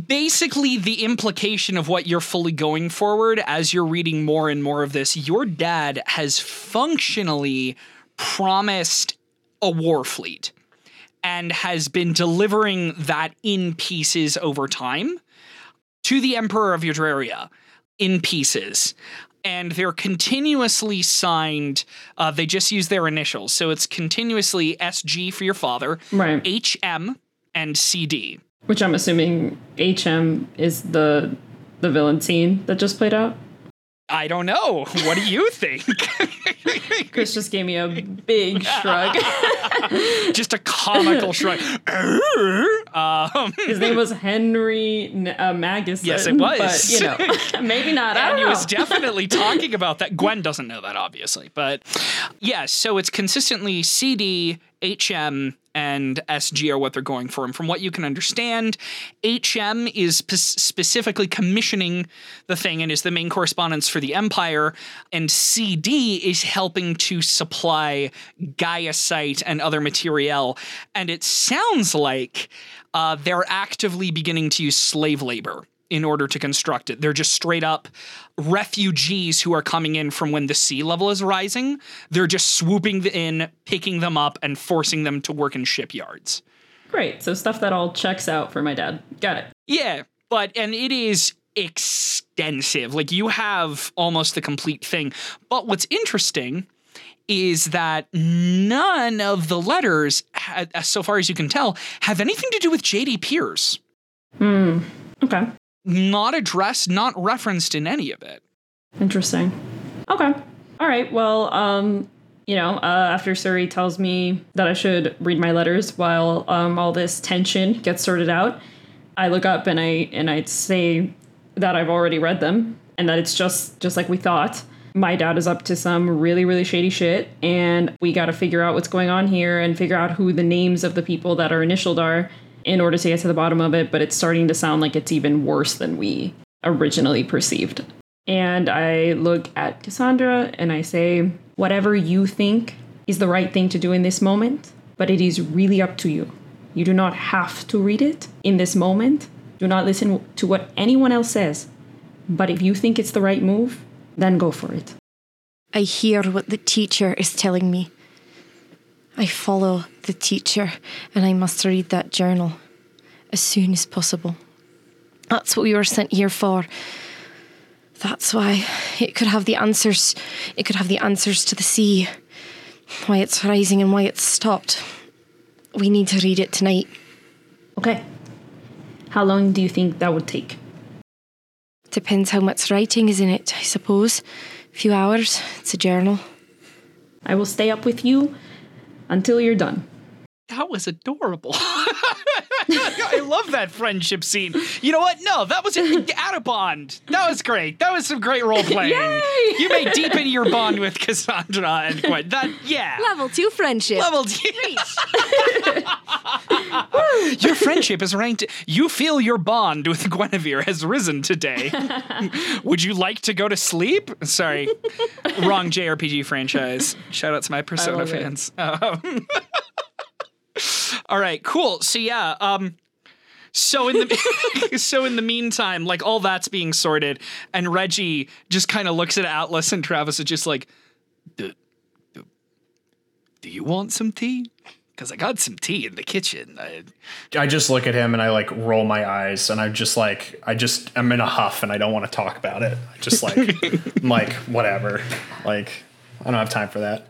basically, the implication of what you're fully going forward as you're reading more and more of this, your dad has functionally promised a war fleet and has been delivering that in pieces over time to the Emperor of Eudraria in pieces. And they're continuously signed. Uh, they just use their initials. So it's continuously SG for your father, Right. HM, and CD. Which I'm assuming HM is the the villain scene that just played out. I don't know. What do you think? Chris just gave me a big shrug. just a comical shrug. um, His name was Henry uh, Magnuson. Yes, it was. But, you know, maybe not. I and he know. was definitely talking about that. Gwen doesn't know that, obviously, but yeah. So it's consistently CD, HM, and SG are what they're going for. And from what you can understand, HM is spe- specifically commissioning the thing and is the main correspondence for the Empire, and CD is helping to supply Gaia site and other materiel. And it sounds like uh, they're actively beginning to use slave labor in order to construct it. They're just straight up refugees who are coming in from when the sea level is rising. They're just swooping in, picking them up, and forcing them to work in shipyards. Great. So stuff that all checks out for my dad. Got it. Yeah, but, and it is extensive. Like, you have almost the complete thing. But what's interesting is that none of the letters, so far as you can tell, have anything to do with JD Pierce. Hmm. Okay. Not addressed, not referenced in any of it. Interesting. Okay. All right. Well, um, you know, uh, after Suri tells me that I should read my letters while um, all this tension gets sorted out, I look up and I and I say that I've already read them and that it's just just like we thought. My dad is up to some really really shady shit, and we got to figure out what's going on here and figure out who the names of the people that are initialed are in order to get to the bottom of it. But it's starting to sound like it's even worse than we originally perceived. And I look at Cassandra and I say, whatever you think is the right thing to do in this moment, but it is really up to you. You do not have to read it in this moment. Do not listen to what anyone else says. But if you think it's the right move, then go for it. I hear what the teacher is telling me. I follow the teacher and I must read that journal as soon as possible. That's what we were sent here for. That's why it could have the answers. It could have the answers to the sea. Why it's rising and why it's stopped. We need to read it tonight. Okay. How long do you think that would take? Depends how much writing is in it, I suppose. A few hours. It's a journal. I will stay up with you until you're done. That was adorable. I love that friendship scene. You know what? No, that was it. Add a bond. That was great. That was some great role playing. You may deepen your bond with Cassandra and Gwen. That yeah. Level two friendship. Level two. your friendship is ranked. You feel your bond with Guinevere has risen today. Would you like to go to sleep? Sorry, wrong JRPG franchise. Shout out to my Persona love it. fans. Um, all right, cool. So yeah, um, so in the so in the meantime, like all that's being sorted, and Reggie just kind of looks at Atlas and Travis is just like, do, do, do you want some tea? Because I got some tea in the kitchen. I, I just look at him and I like roll my eyes and I'm just like I just I'm in a huff and I don't want to talk about it. I just like I'm like whatever. Like I don't have time for that.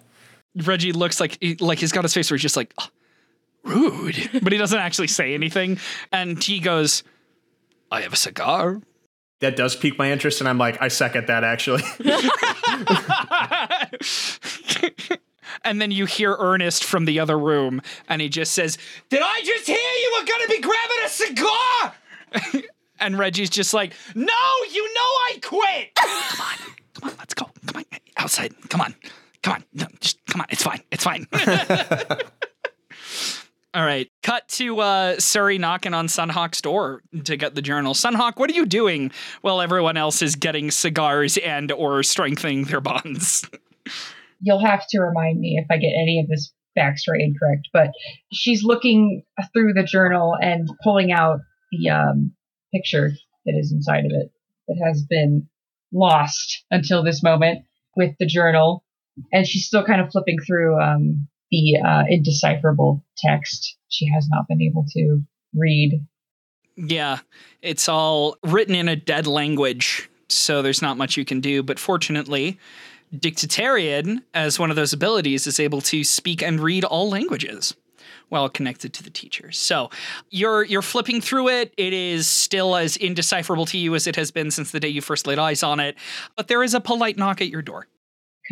Reggie looks like he- like he's got his face where he's just like "Oh, rude, but he doesn't actually say anything. And he goes, "I have a cigar." That does pique my interest and I'm like I second that actually. and then you hear Ernest from the other room, and he just says, "Did I just hear you were gonna be grabbing a cigar?" and Reggie's just like, "No, you know I quit." come on, come on, let's go. Come on, outside. Come on, come on. No, just come on. It's fine. It's fine. All right. Cut to uh, Suri knocking on Sunhawk's door to get the journal. Sunhawk, what are you doing while everyone else is getting cigars and or strengthening their bonds? You'll have to remind me if I get any of this backstory incorrect, but she's looking through the journal and pulling out the um, picture that is inside of it that has been lost until this moment with the journal. And she's still kind of flipping through um, the uh, indecipherable text. She has not been able to read. Yeah, it's all written in a dead language, so there's not much you can do. But fortunately, Dictatarian, as one of those abilities, is able to speak and read all languages while connected to the teacher. So you're you're flipping through it. It is still as indecipherable to you as it has been since the day you first laid eyes on it. But there is a polite knock at your door.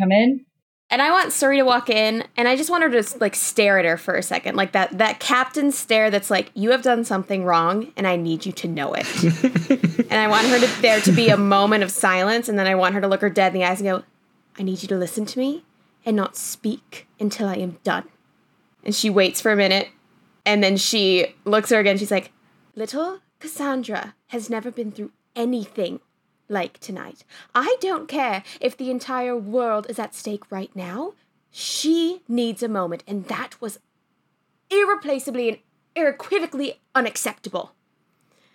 Come in. And I want Suri to walk in, and I just want her to like stare at her for a second, like that that captain stare that's like, "You have done something wrong, and I need you to know it." and I want her to there to be a moment of silence, and then I want her to look her dead in the eyes and go, "I need you to listen to me and not speak until I am done." And she waits for a minute, and then she looks at her again. She's like, "Little Cassandra has never been through anything like tonight. I don't care if the entire world is at stake right now. She needs a moment, and that was irreplaceably and unequivocally unacceptable.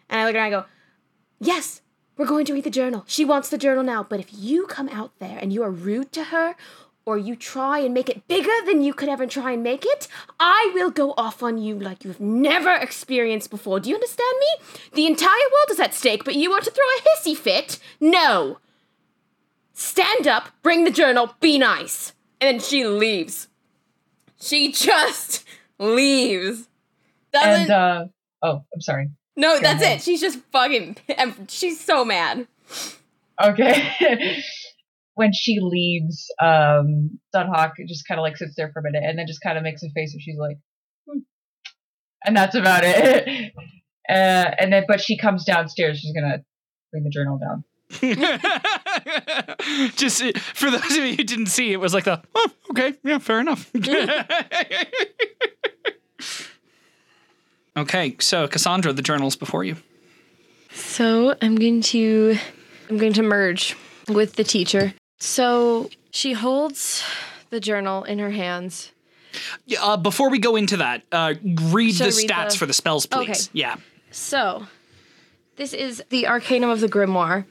And I look at her and I go, Yes, we're going to read the journal. She wants the journal now, but if you come out there and you are rude to her, or you try and make it bigger than you could ever try and make it, I will go off on you like you've never experienced before. Do you understand me? The entire world is at stake, but you want to throw a hissy fit? No. Stand up, bring the journal, be nice. And then she leaves. She just leaves. Doesn't. And uh oh, I'm sorry. no, go that's ahead. it. She's just fucking. She's so mad. Okay. when she leaves, um, Sunhawk just kind of like sits there for a minute and then just kind of makes a face and she's like, hmm. and that's about it. uh, and then, but she comes downstairs. She's gonna bring the journal down. Just uh, for those of you who didn't see, it was like the oh, okay, yeah, fair enough. okay, so Cassandra, the journal's before you. So I'm going to I'm going to merge with the teacher. So she holds the journal in her hands. Uh, before we go into that, uh, read Should the read stats the- for the spells, please. Okay. Yeah. So this is the Arcanum of the Grimoire.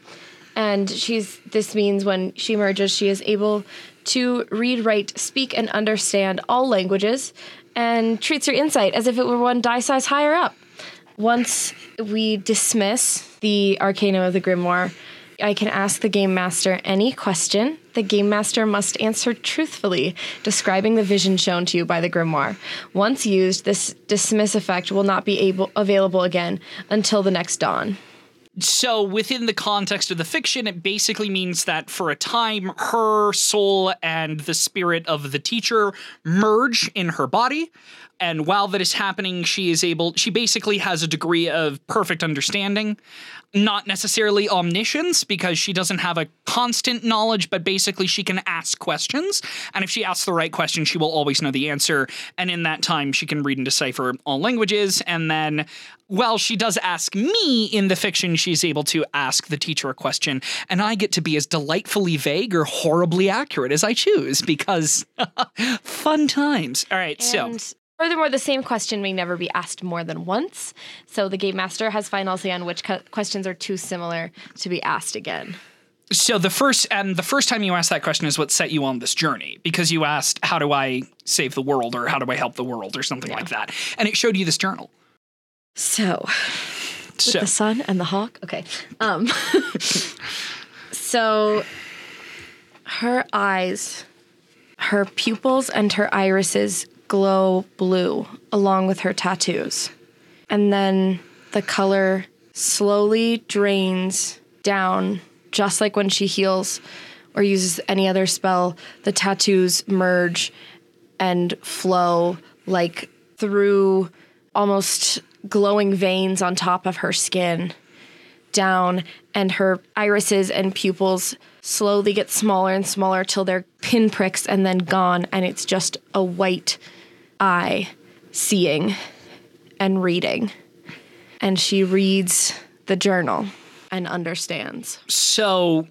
And she's this means when she merges, she is able to read, write, speak, and understand all languages, and treats her insight as if it were one die size higher up. Once we dismiss the arcana of the grimoire, I can ask the game master any question. The game master must answer truthfully, describing the vision shown to you by the grimoire. Once used, this dismiss effect will not be able available again until the next dawn. So, within the context of the fiction, it basically means that for a time, her soul and the spirit of the teacher merge in her body. And while that is happening, she is able, she basically has a degree of perfect understanding. Not necessarily omniscience, because she doesn't have a constant knowledge, but basically she can ask questions. And if she asks the right question, she will always know the answer. And in that time, she can read and decipher all languages. And then while she does ask me in the fiction, she's able to ask the teacher a question, and I get to be as delightfully vague or horribly accurate as I choose because fun times. All right, so furthermore, the same question may never be asked more than once. So the game master has final say on which questions are too similar to be asked again. so the first and the first time you asked that question is what set you on this journey because you asked how do I save the world or how do I help the world or something like that, and it showed you this journal. So So the sun and the hawk. Okay. Um so her eyes, her pupils and her irises glow blue along with her tattoos. And then the color slowly drains down just like when she heals or uses any other spell, the tattoos merge and flow like through almost glowing veins on top of her skin down and her irises and pupils slowly get smaller and smaller till they're pinpricks and then gone and it's just a white eye seeing and reading. And she reads the journal and understands. So,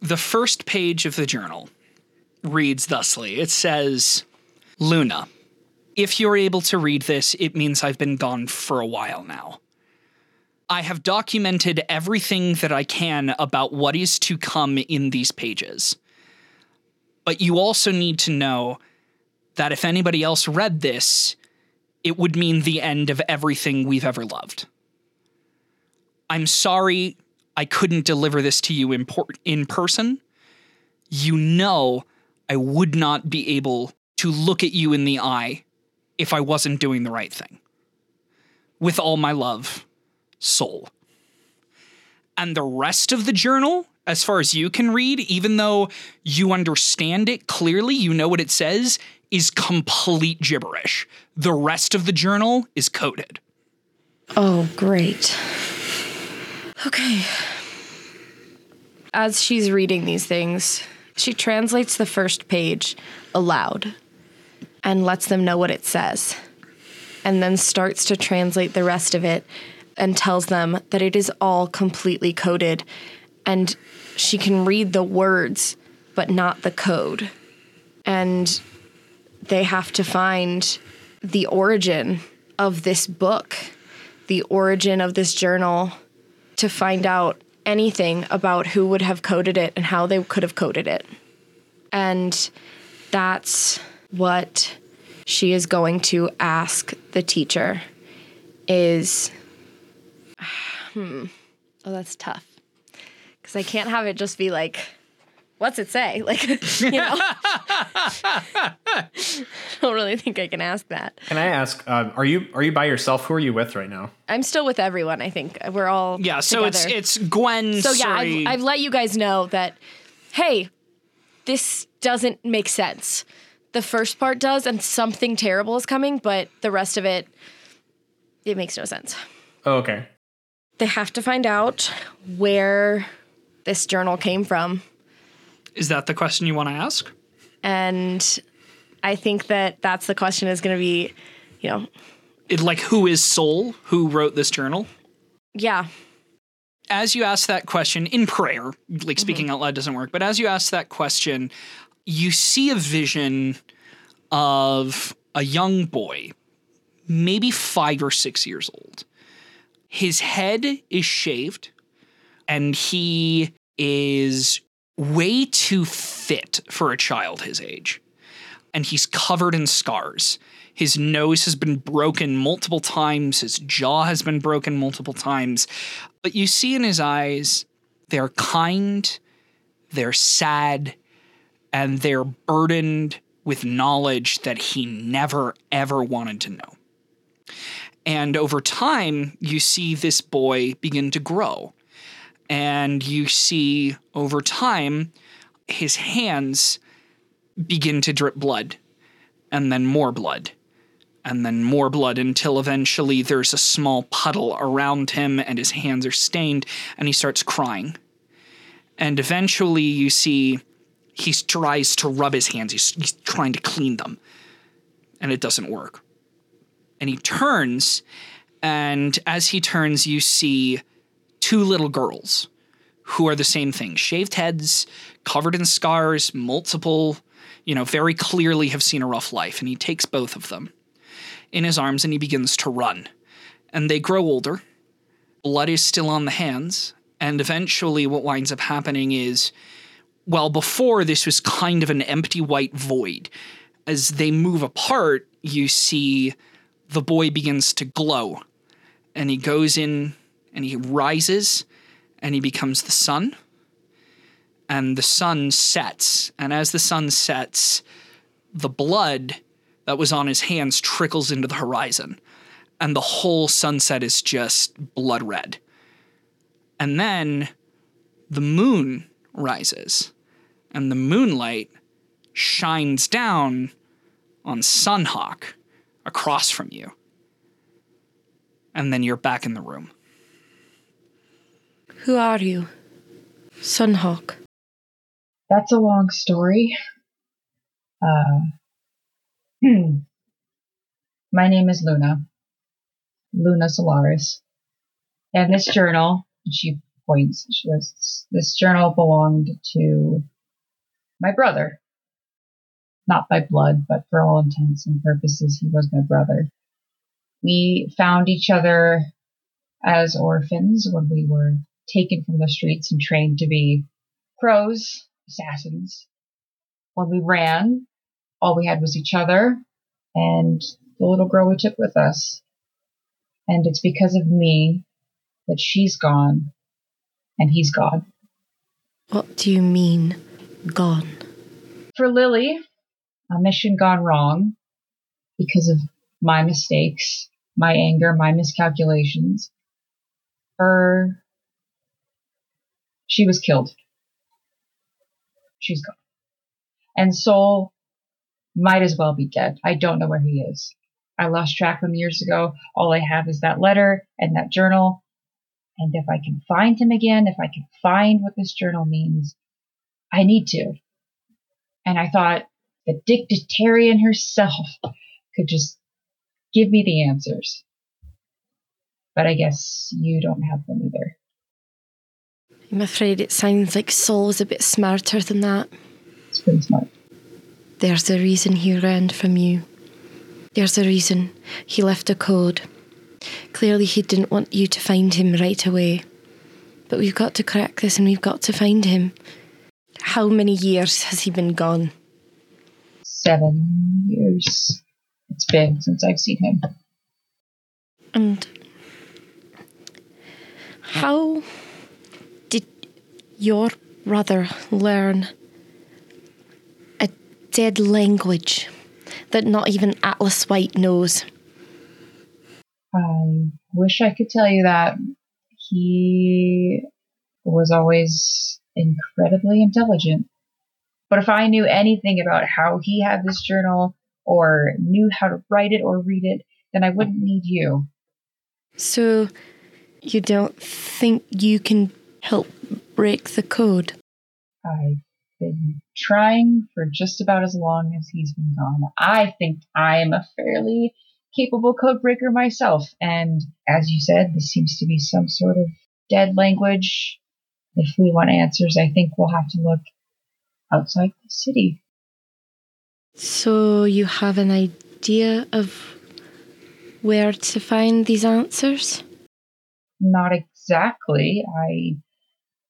the first page of the journal reads thusly. It says, Luna, if you're able to read this, it means I've been gone for a while now. I have documented everything that I can about what is to come in these pages. But you also need to know that if anybody else read this, it would mean the end of everything we've ever loved. I'm sorry I couldn't deliver this to you in, por- in person. You know I would not be able to look at you in the eye if I wasn't doing the right thing. With all my love, Sol. And the rest of the journal, as far as you can read, even though you understand it clearly, you know what it says, is complete gibberish. The rest of the journal is coded. Oh, great. Okay. As she's reading these things, she translates the first page aloud and lets them know what it says, and then starts to translate the rest of it and tells them that it is all completely coded and she can read the words but not the code. And they have to find the origin of this book, the origin of this journal, to find out anything about who would have coded it and how they could have coded it. And that's what she is going to ask the teacher is hmm oh that's tough because i can't have it just be like what's it say like you know i don't really think i can ask that Can I ask? Uh, are you are you by yourself? Who are you with right now? i'm still with everyone i think we're all Yeah, so it's together. it's Gwen. so yeah Suri- I've, I've let you guys know that hey this doesn't make sense the first part does and something terrible is coming but the rest of it it makes no sense Oh, okay. they have to find out where this journal came from Is that the question you want to ask? and i think that that's the question is going to be you know It, like, who is Sol? Who wrote this journal? yeah As you ask that question in prayer, like speaking mm-hmm. out loud doesn't work, but as you ask that question, you see a vision of a young boy, maybe five or six years old. His head is shaved, and he is way too fit for a child his age. And he's covered in scars. His nose has been broken multiple times, his jaw has been broken multiple times. But you see in his eyes, they're kind, they're sad, and they're burdened with knowledge that he never, ever wanted to know. And over time, you see this boy begin to grow. And you see over time his hands begin to drip blood, and then more blood, and then more blood until eventually there's a small puddle around him and his hands are stained, and he starts crying. And eventually you see he tries to rub his hands, he's, he's trying to clean them, and it doesn't work. And he turns and as he turns you see two little girls who are the same thing. Shaved heads covered in scars multiple you know very clearly have seen a rough life. And he takes both of them in his arms and he begins to run. And they grow older. Blood is still on the hands. And eventually what winds up happening is well before this was kind of an empty white void. As they move apart you see the boy begins to glow. And he goes in and he rises and he becomes the sun. And the sun sets. And as the sun sets the blood that was on his hands trickles into the horizon. And the whole sunset is just blood red. And then the moon rises and the moonlight shines down on sunhawk across from you. And then you're back in the room. Who are you? Sunhawk. That's a long story. Uh, hmm. My name is Luna. Luna Solaris. And this journal, she points, she goes, this journal belonged to my brother. Not by blood, but for all intents and purposes, he was my brother. We found each other as orphans when we were taken from the streets and trained to be crows, assassins. When we ran, all we had was each other and the little girl we took with us. And it's because of me that she's gone and he's gone. What do you mean, gone? For Lily, a mission gone wrong because of my mistakes, my anger, my miscalculations. Her, she was killed. She's gone. And Sol might as well be dead. I don't know where he is. I lost track of him years ago. All I have is that letter and that journal. And if I can find him again, if I can find what this journal means, I need to. And I thought, the dictatarian herself could just give me the answers. But I guess you don't have them either. I'm afraid it sounds like Sol is a bit smarter than that. It's pretty smart. There's a reason he ran from you. There's a reason he left a code. Clearly, he didn't want you to find him right away. But we've got to crack this and we've got to find him. How many years has he been gone? Seven years it's been since I've seen him. And how did your brother learn a dead language that not even Atlas White knows? I wish I could tell you that. He was always incredibly intelligent. But if I knew anything about how he had this journal or knew how to write it or read it, then I wouldn't need you. So, you don't think you can help break the code? I've been trying for just about as long as he's been gone. I think I'm a fairly capable code breaker myself. And as you said, this seems to be some sort of dead language. If we want answers, I think we'll have to look outside the city. So, you have an idea of where to find these answers? Not exactly. I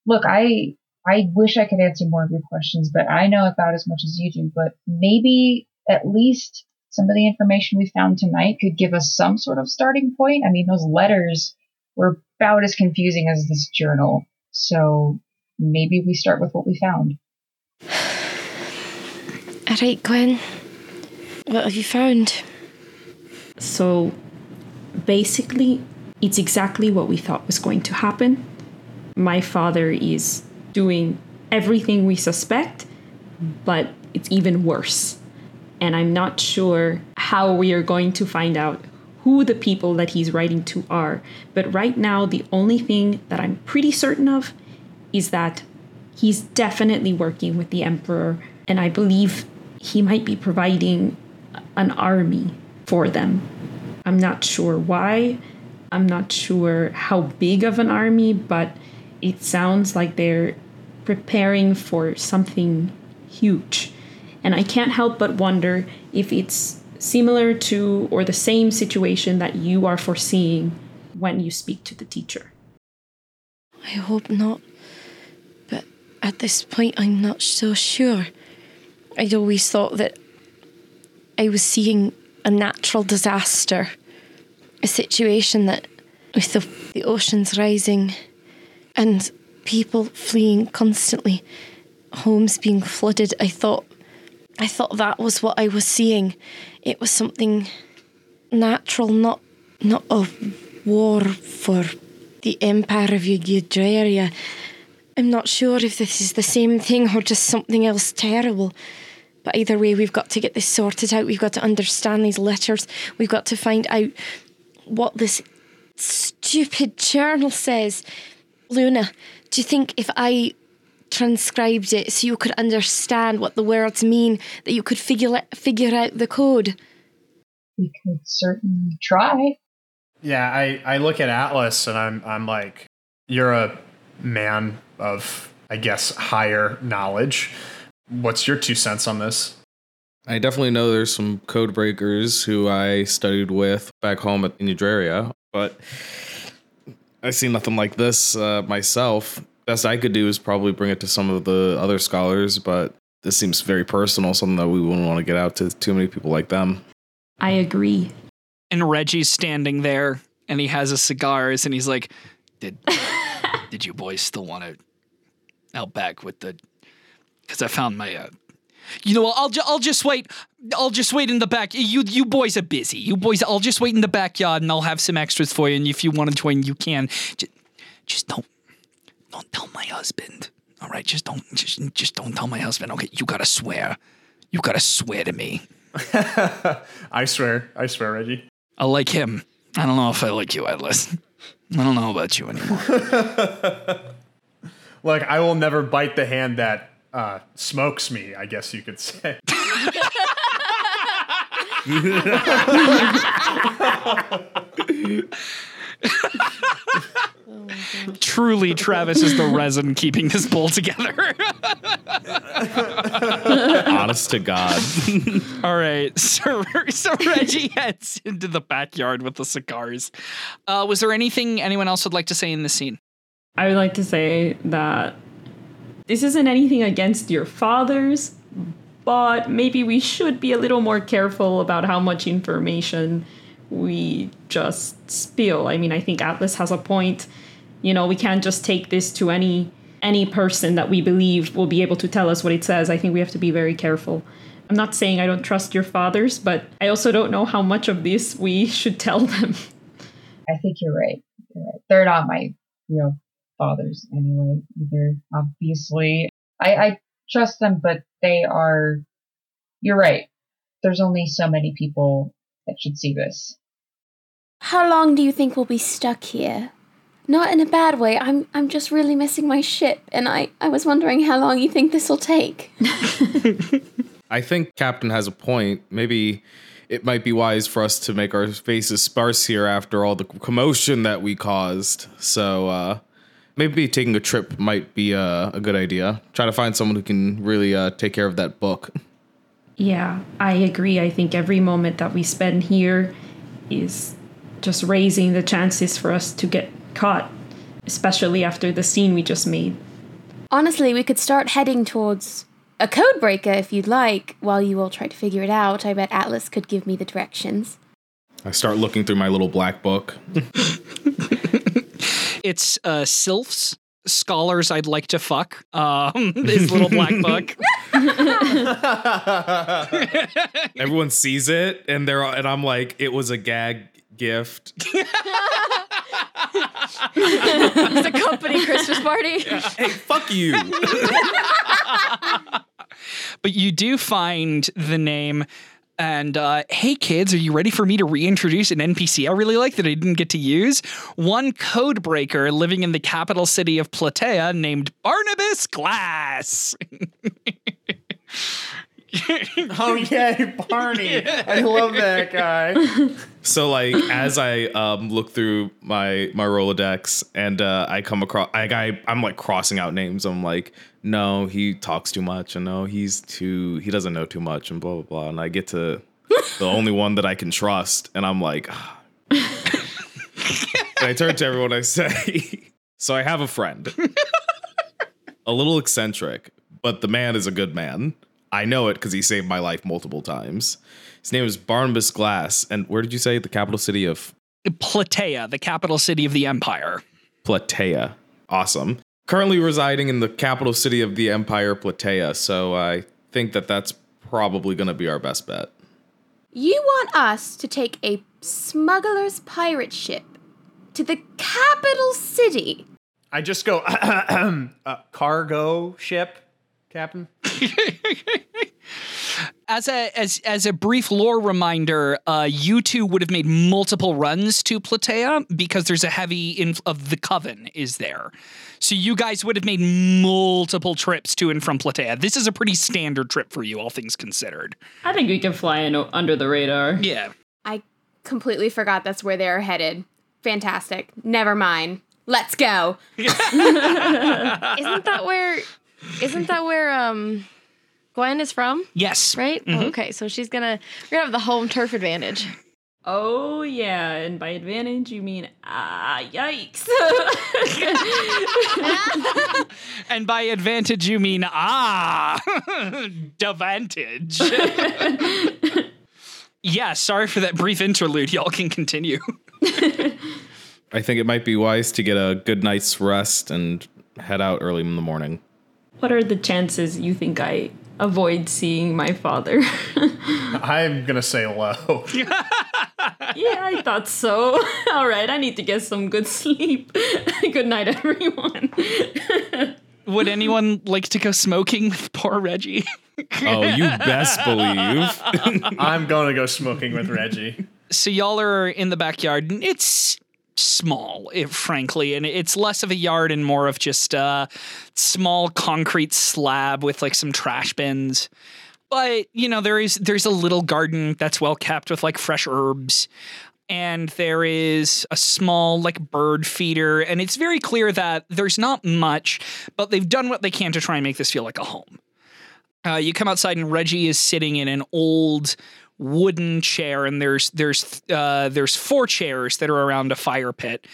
look, I I wish I could answer more of your questions, but I know about as much as you do. But maybe at least some of the information we found tonight could give us some sort of starting point. I mean, those letters were about as confusing as this journal. So maybe we start with what we found. All right, Gwen. What have you found? So basically, it's exactly what we thought was going to happen. My father is doing everything we suspect, but it's even worse. And I'm not sure how we are going to find out who the people that he's writing to are. But right now, the only thing that I'm pretty certain of is that he's definitely working with the Emperor, and I believe he might be providing an army for them. I'm not sure why. I'm not sure how big of an army, but it sounds like they're preparing for something huge. And I can't help but wonder if it's similar to or the same situation that you are foreseeing when you speak to the teacher. I hope not. But at this point, I'm not so sure. I'd always thought that I was seeing a natural disaster, a situation that, with the, the oceans rising and people fleeing constantly, homes being flooded, I thought, I thought that was what I was seeing. It was something natural, not not a war for the empire of Eudraria. I'm not sure if this is the same thing or just something else terrible. But either way, we've got to get this sorted out. We've got to understand these letters. We've got to find out what this stupid journal says. Luna, do you think if I transcribed it so you could understand what the words mean, that you could figure figure out the code? We could certainly try. Yeah, I, I look at Atlas and I'm I'm like, you're a man of I guess higher knowledge. What's your two cents on this? I definitely know there's some code breakers who I studied with back home at in Eudraria, but I see nothing like this uh, myself. Best I could do is probably bring it to some of the other scholars, but this seems very personal, something that we wouldn't want to get out to too many people like them. I agree. And Reggie's standing there and he has his cigars and he's like, Did did you boys still want to out back with the because I found my uh you know what, I'll ju- I'll just wait I'll just wait in the back. You you boys are busy. You boys I'll just wait in the backyard and I'll have some extras for you and if you want to join you can. Just, just don't don't tell my husband. All right, just don't just just don't tell my husband. Okay, you got to swear. You got to swear to me. I swear, I swear, Reggie. I like him. I don't know if I like you, Atlas. I don't know about you anymore. Like I will never bite the hand that uh, smokes me. I guess you could say. Truly, Travis is the resin keeping this bowl together. Honest to God. All right, so so Reggie heads into the backyard with the cigars. Uh, was there anything anyone else would like to say in this scene? I would like to say that this isn't anything against your fathers, but maybe we should be a little more careful about how much information we just spill. I mean, I think Atlas has a point. You know, we can't just take this to any any person that we believe will be able to tell us what it says. I think we have to be very careful. I'm not saying I don't trust your fathers, but I also don't know how much of this we should tell them. I think you're right. You're right. They're not my real fathers anyway, either, obviously. I, I trust them, but they are. You're right. There's only so many people that should see this. How long do you think we'll be stuck here? Not in a bad way. I'm I'm just really missing my ship, and I I was wondering how long you think this will take. I think Captain has a point. Maybe it might be wise for us to make our faces sparse here after all the commotion that we caused. So uh, maybe taking a trip might be uh, a good idea. Try to find someone who can really uh, take care of that book. Yeah, I agree. I think every moment that we spend here is just raising the chances for us to get caught, especially after the scene we just made. Honestly, we could start heading towards a code breaker if you'd like, while you all try to figure it out. I bet Atlas could give me the directions. I start looking through my little black book. It's uh, Sylphs, scholars I'd like to fuck. Um, his little black book. Everyone sees it, and they're and I'm like, it was a gag gift. It's a company Christmas party. hey, fuck you. but you do find the name. And uh, hey, kids, are you ready for me to reintroduce an NPC I really like that I didn't get to use? One code breaker living in the capital city of Platea named Barnabas Glass. Oh yay, Barney! I love that guy. So like as I um look through my my Rolodex and uh I come across I, I I'm like crossing out names. I'm like, no, he talks too much and no, he's too he doesn't know too much and blah blah blah. And I get to the only one that I can trust and I'm like ah. and I turn to everyone I say, So I have a friend. a little eccentric, but the man is a good man. I know it because he saved my life multiple times. His name is Barnabas Glass. And where did you say the capital city of Plataea, the capital city of the empire. Plataea. Awesome. Currently residing in the capital city of the empire, Plataea. So I think that that's probably going to be our best bet. You want us to take a smuggler's pirate ship to the capital city? I just go uh, cargo ship, Captain. As a as as a brief lore reminder, uh, you two would have made multiple runs to Platea because there's a heavy in of the coven is there. So you guys would have made multiple trips to and from Platea. This is a pretty standard trip for you, all things considered. I think we can fly in o- under the radar. Yeah. I completely forgot that's where they're headed. Fantastic. Never mind. Let's go. Isn't that where? Isn't that where um, Gwen is from? Yes. Right. Oh, okay, so she's gonna we're gonna have the home turf advantage. Oh yeah, and by advantage you mean ah yikes. And by advantage, you mean ah, advantage. yeah. Sorry for that brief interlude. Y'all can continue. I think it might be wise to get a good night's rest and head out early in the morning. What are the chances you think I avoid seeing my father? I'm gonna say low. yeah, I thought so. All right, I need to get some good sleep. good night, everyone. Would anyone like to go smoking with poor Reggie? Oh, you best believe. I'm gonna go smoking with Reggie. so y'all are in the backyard. and It's small, if, frankly, and it's less of a yard and more of just a small concrete slab with like some trash bins. But you know, there is there's a little garden that's well kept with like fresh herbs. And there is a small like bird feeder, and it's very clear that there's not much, but they've done what they can to try and make this feel like a home. Uh, you come outside and Reggie is sitting in an old wooden chair, and there's there's uh, there's four chairs that are around a fire pit.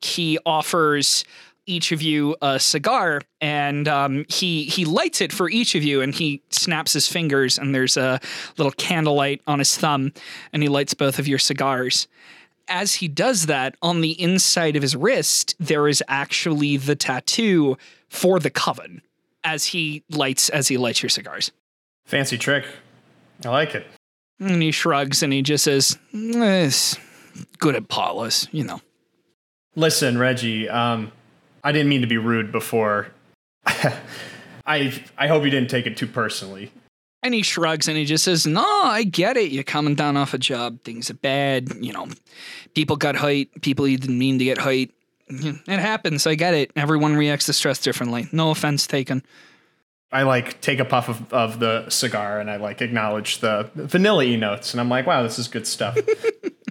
He offers each of you a cigar, and um, he he lights it for each of you, and he snaps his fingers, and there's a little candlelight on his thumb, and he lights both of your cigars. As he does that, on the inside of his wrist, there is actually the tattoo for the coven. As he lights as he lights your cigars. Fancy trick. I like it. And he shrugs and he just says, "Eh, "It's good at Paula's, you know." Listen, Reggie. Um, I didn't mean to be rude before. I I hope you didn't take it too personally. And he shrugs and he just says, "No, I get it. You're coming down off a job. Things are bad. You know, people got height. People you didn't mean to get height. It happens. I get it. Everyone reacts to stress differently. No offense taken." I like take a puff of, of the cigar and I like acknowledge the vanilla e notes and I'm like, wow, this is good stuff.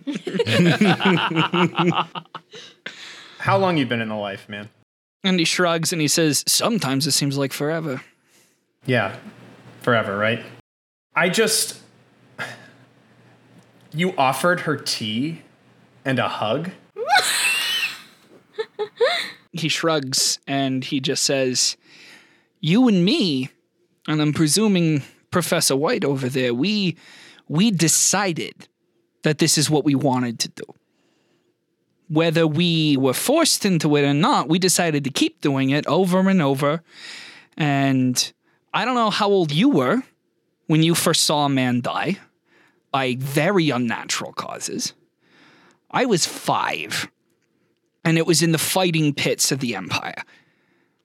How long you been in the life, man? And he shrugs and he says, "Sometimes it seems like forever." Yeah, forever, right? I just. You offered her tea and a hug? He shrugs and he just says, you and me, and I'm presuming Professor White over there, we we decided that this is what we wanted to do. Whether we were forced into it or not, we decided to keep doing it over and over. And I don't know how old you were when you first saw a man die by very unnatural causes. I was five, and it was in the fighting pits of the Empire.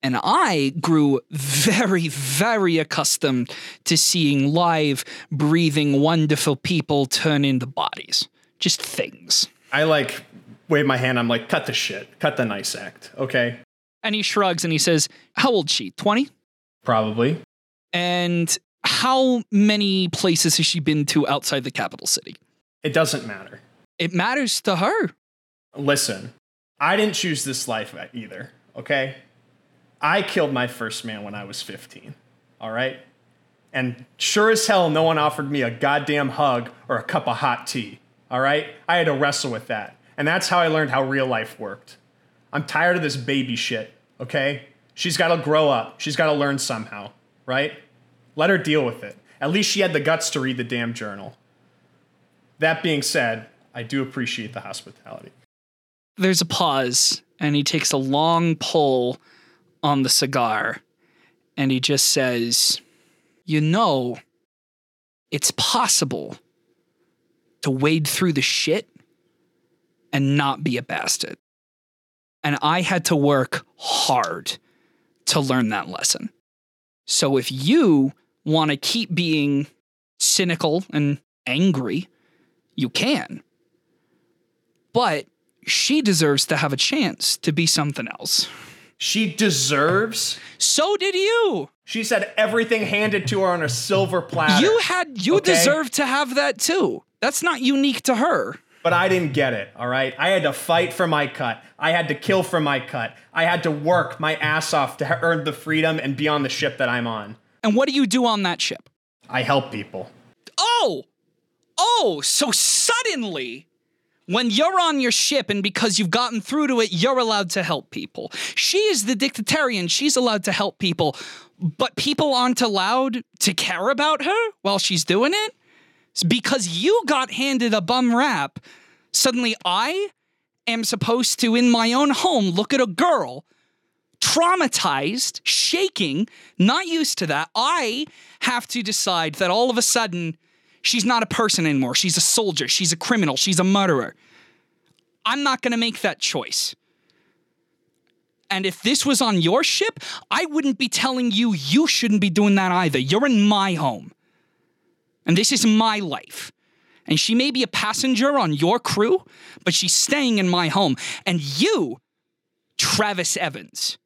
And I grew very, very accustomed to seeing live, breathing, wonderful people turn into bodies. Just things. I like wave my hand. I'm like, cut the shit. Cut the nice act. Okay. And he shrugs and he says, How old's she? 20? Probably. And how many places has she been to outside the capital city? It doesn't matter. It matters to her. Listen, I didn't choose this life either. Okay. I killed my first man when I was 15. All right. And sure as hell, no one offered me a goddamn hug or a cup of hot tea. All right. I had to wrestle with that. And that's how I learned how real life worked. I'm tired of this baby shit. Okay. She's got to grow up. She's got to learn somehow. Right. Let her deal with it. At least she had the guts to read the damn journal. That being said, I do appreciate the hospitality. There's a pause, and he takes a long pull on the cigar, and he just says, You know, it's possible to wade through the shit and not be a bastard. And I had to work hard to learn that lesson. So if you want to keep being cynical and angry, you can. But she deserves to have a chance to be something else. She deserves. So did you. She said everything handed to her on a silver platter. You had you Okay. deserve to have that too. That's not unique to her. But I didn't get it, all right? I had to fight for my cut. I had to kill for my cut. I had to work my ass off to earn the freedom and be on the ship that I'm on. And what do you do on that ship? I help people. Oh, oh, so suddenly, when you're on your ship and because you've gotten through to it, you're allowed to help people. She is the dictatarian. She's allowed to help people, but people aren't allowed to care about her while she's doing it? It's because you got handed a bum rap. Suddenly, I am supposed to, in my own home, look at a girl traumatized, shaking, not used to that. I have to decide that all of a sudden she's not a person anymore. She's a soldier. She's a criminal. She's a murderer. I'm not going to make that choice. And if this was on your ship, I wouldn't be telling you you shouldn't be doing that either. You're in my home. And this is my life. And she may be a passenger on your crew, but she's staying in my home. And you, Travis Evans,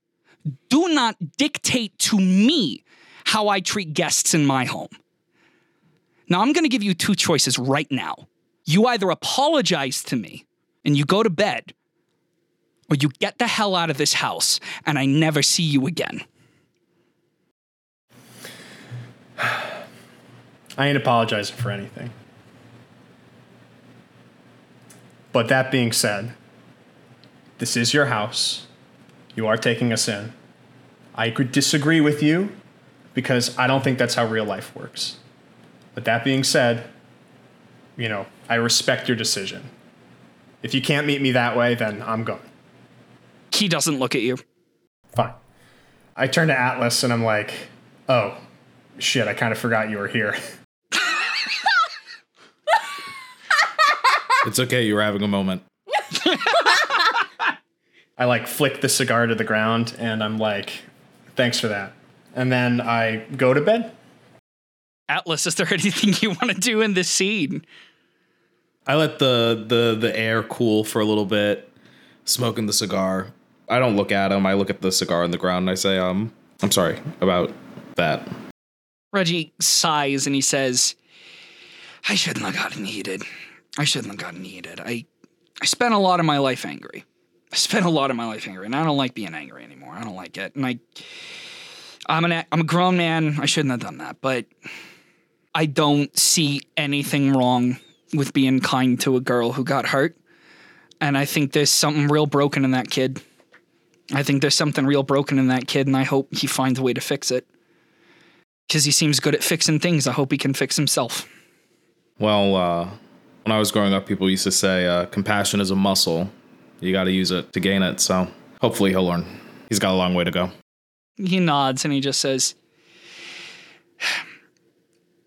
do not dictate to me how I treat guests in my home. Now, I'm going to give you two choices right now. You either apologize to me and you go to bed, or you get the hell out of this house and I never see you again. I ain't apologizing for anything. But that being said, this is your house. You are taking us in. I could disagree with you because I don't think that's how real life works. But that being said, you know, I respect your decision. If you can't meet me that way, then I'm gone. He doesn't look at you. Fine. I turn to Atlas and I'm like, oh, shit, I kind of forgot you were here. It's okay. You were having a moment. I like flick the cigar to the ground and I'm like, thanks for that. And then I go to bed. Atlas, is there anything you want to do in this scene? I let the the the air cool for a little bit, smoking the cigar. I don't look at him. I look at the cigar on the ground and I say, um, I'm sorry about that. Reggie sighs and he says, I shouldn't have gotten heated. I shouldn't have gotten heated. I, I spent a lot of my life angry. I spent a lot of my life angry, and I don't like being angry anymore. I don't like it. And I, I'm an, a- I'm a grown man. I shouldn't have done that. But I don't see anything wrong with being kind to a girl who got hurt. And I think there's something real broken in that kid. I think there's something real broken in that kid, and I hope he finds a way to fix it. Because he seems good at fixing things. I hope he can fix himself. Well, uh, when I was growing up, people used to say uh, compassion is a muscle. You got to use it to gain it. So hopefully he'll learn. He's got a long way to go. He nods and he just says,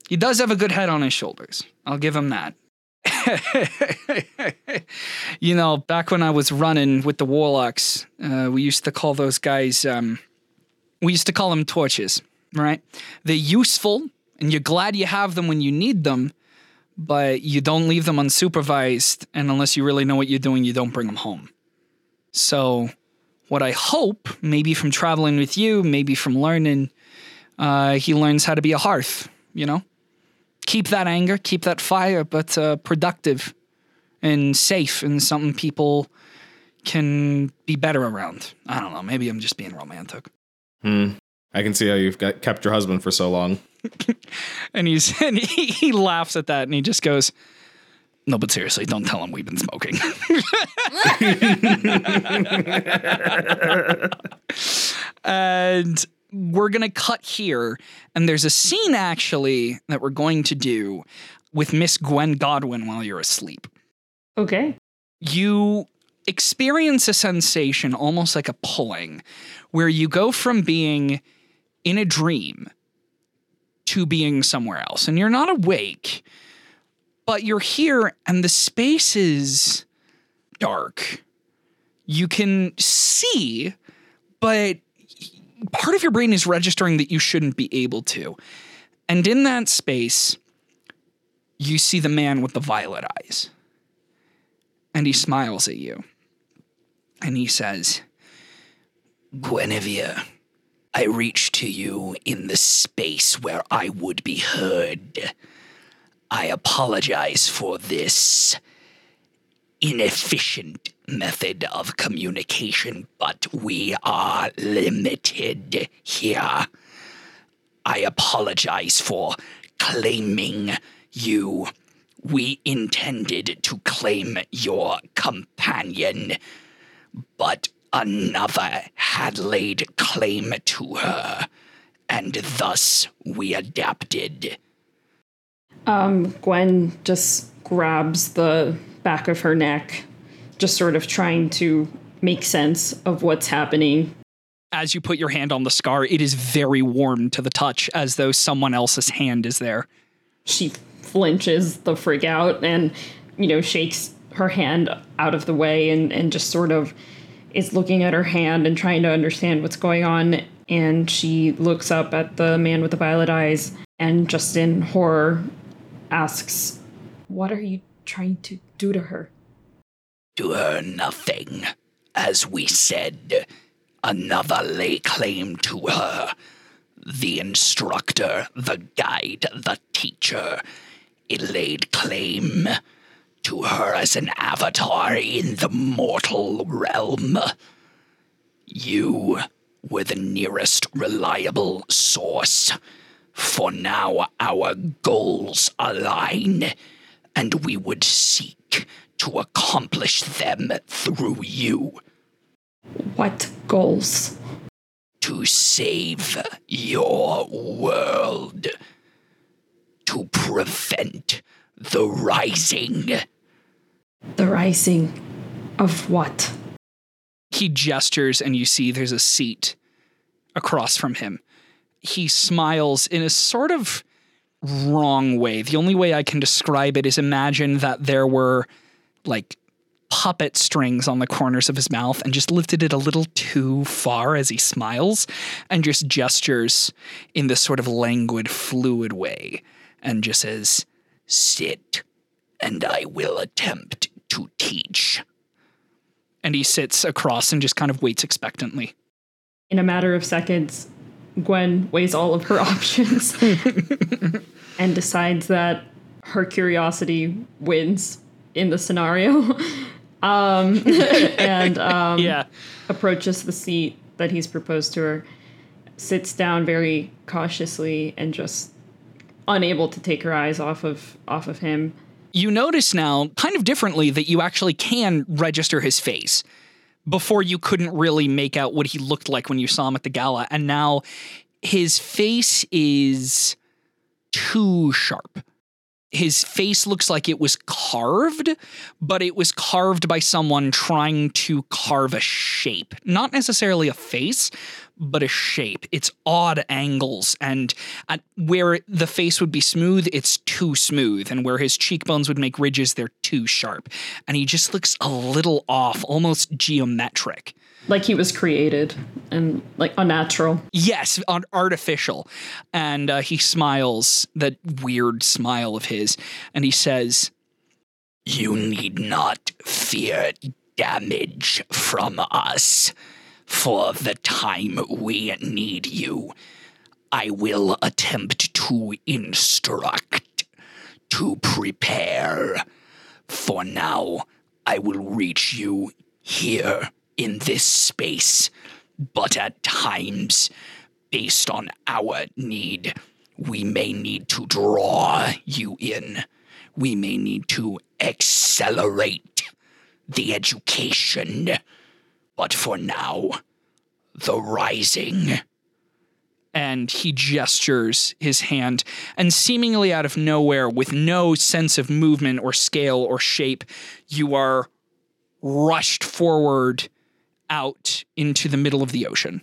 He does have a good head on his shoulders. I'll give him that. you know, back when I was running with the Warlocks, uh, we used to call those guys, um, we used to call them torches, right? They're useful and you're glad you have them when you need them, but you don't leave them unsupervised. And unless you really know what you're doing, you don't bring them home. So, what I hope, maybe from traveling with you, maybe from learning, uh, he learns how to be a hearth, you know? Keep that anger, keep that fire, but uh, productive and safe and something people can be better around. I don't know. Maybe I'm just being romantic. Hmm. I can see how you've got, kept your husband for so long. And he's and he, he laughs at that and he just goes, "No, but seriously, don't tell him we've been smoking." and we're gonna cut here, and there's a scene actually that we're going to do with Miss Gwen Godwin while you're asleep. Okay. you experience a sensation almost like a pulling where you go from being in a dream to being somewhere else and you're not awake but you're here and the space is dark you can see but part of your brain is registering that you shouldn't be able to and in that space you see the man with the violet eyes and he smiles at you. And he says, Guinevere, I reach to you in the space where I would be heard. I apologize for this inefficient method of communication, but we are limited here. I apologize for claiming you. We intended to claim your companion, but another had laid claim to her, and thus we adapted. Um, Gwen just grabs the back of her neck, just sort of trying to make sense of what's happening. As you put your hand on the scar, it is very warm to the touch, as though someone else's hand is there. She flinches the freak out and, you know, shakes her hand out of the way and, and just sort of is looking at her hand and trying to understand what's going on. And she looks up at the man with the violet eyes and just in horror asks, What are you trying to do to her? To her nothing. As we said, another lay claim to her. The instructor, the guide, the teacher. It laid claim to her as an avatar in the mortal realm. You were the nearest reliable source. For now, our goals align, and we would seek to accomplish them through you What goals? to save your world, to prevent the rising. The rising of what? He gestures, and you see there's a seat across from him. He smiles in a sort of wrong way. The only way I can describe it is imagine that there were like puppet strings on the corners of his mouth and just lifted it a little too far as he smiles and just gestures in this sort of languid, fluid way and just says, Sit, and I will attempt to teach. And he sits across and just kind of waits expectantly. In a matter of seconds, Gwen weighs all of her options and decides that her curiosity wins in the scenario. um, and um, Yeah. approaches the seat that he's proposed to her, sits down very cautiously, and just unable to take her eyes off of off of him. you notice now, kind of differently, that you actually can register his face. Before you couldn't really make out what he looked like when you saw him at the gala, and now his face is too sharp. His face looks like it was carved, but it was carved by someone trying to carve a shape. Not necessarily a face, but a shape. It's odd angles, and where the face would be smooth, it's too smooth, and where his cheekbones would make ridges, they're too sharp. And he just looks a little off, almost geometric. Like he was created and like unnatural. Yes, un- artificial. And uh, he smiles, that weird smile of his, and he says, You need not fear damage from us. For the time we need you, I will attempt to instruct, to prepare. For now, I will reach you here in this space, but at times, based on our need, we may need to draw you in. We may need to accelerate the education. But for now, the rising. And he gestures his hand, and seemingly out of nowhere, with no sense of movement or scale or shape, you are rushed forward out into the middle of the ocean.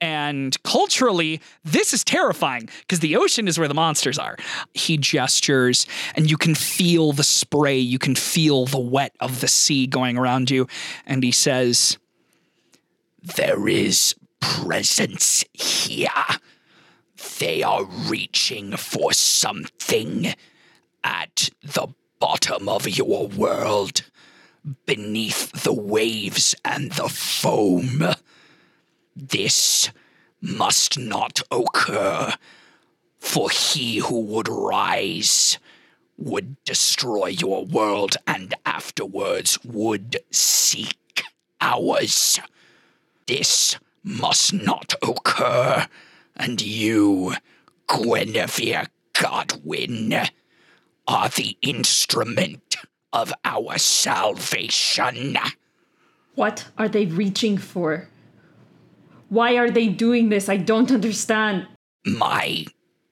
And culturally, this is terrifying because the ocean is where the monsters are. He gestures, and you can feel the spray, you can feel the wet of the sea going around you. And he says, There is presence here. They are reaching for something at the bottom of your world, beneath the waves and the foam. This must not occur, for he who would rise would destroy your world and afterwards would seek ours. This must not occur, and you, Guinevere Godwin, are the instrument of our salvation. What are they reaching for? Why are they doing this? I don't understand. My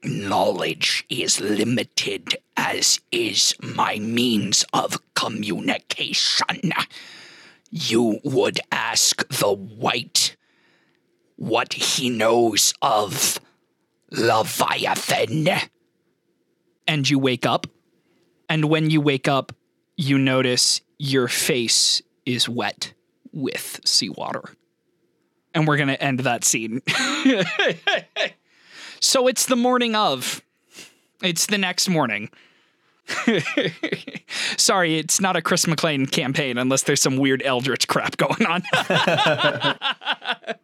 knowledge is limited, as is my means of communication. You would ask the white what he knows of Leviathan. And you wake up. And when you wake up, you notice your face is wet with seawater and we're going to end that scene. so it's the morning of. It's the next morning. Sorry, it's not a Chris Maclean campaign unless there's some weird eldritch crap going on.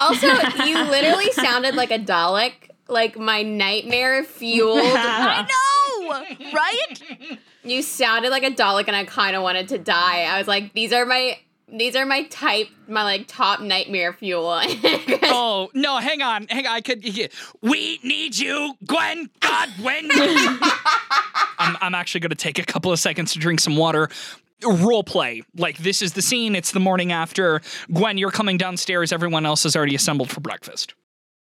Also, you literally sounded like a Dalek, like my nightmare fueled. I know, right? you sounded like a Dalek, and I kind of wanted to die. I was like, these are my. These are my type, my like top nightmare fuel. oh no, hang on, hang on. I could. We need you, Gwen Godwin. I'm, I'm actually going to take a couple of seconds to drink some water. Role play. Like, this is the scene. It's the morning after. Gwen, you're coming downstairs. Everyone else is already assembled for breakfast.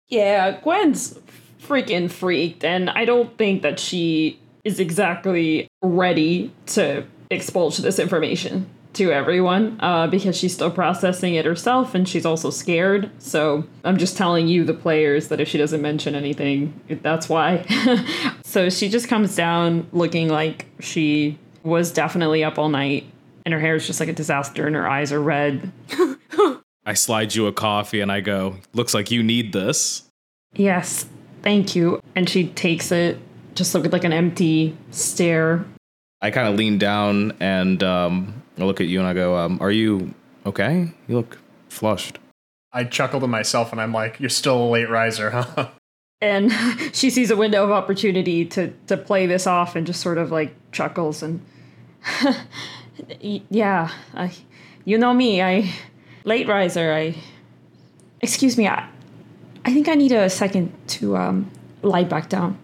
Yeah, Gwen's freaking freaked, and I don't think that she is exactly ready to expulge this information to everyone uh, because she's still processing it herself and she's also scared. So I'm just telling you, the players, that if she doesn't mention anything, that's why. so she just comes down looking like she was definitely up all night and her hair is just like a disaster and her eyes are red. I slide you a coffee and I go, looks like you need this. Yes, thank you. And she takes it, just look at like an empty stare. I kind of lean down and um, I look at you and I go, um, "Are you okay? You look flushed." I chuckle to myself and I'm like, "You're still a late riser, huh?" And she sees a window of opportunity to to play this off and just sort of like chuckles and yeah, I, you know me, I late riser. I excuse me, I I think I need a second to um, lie back down.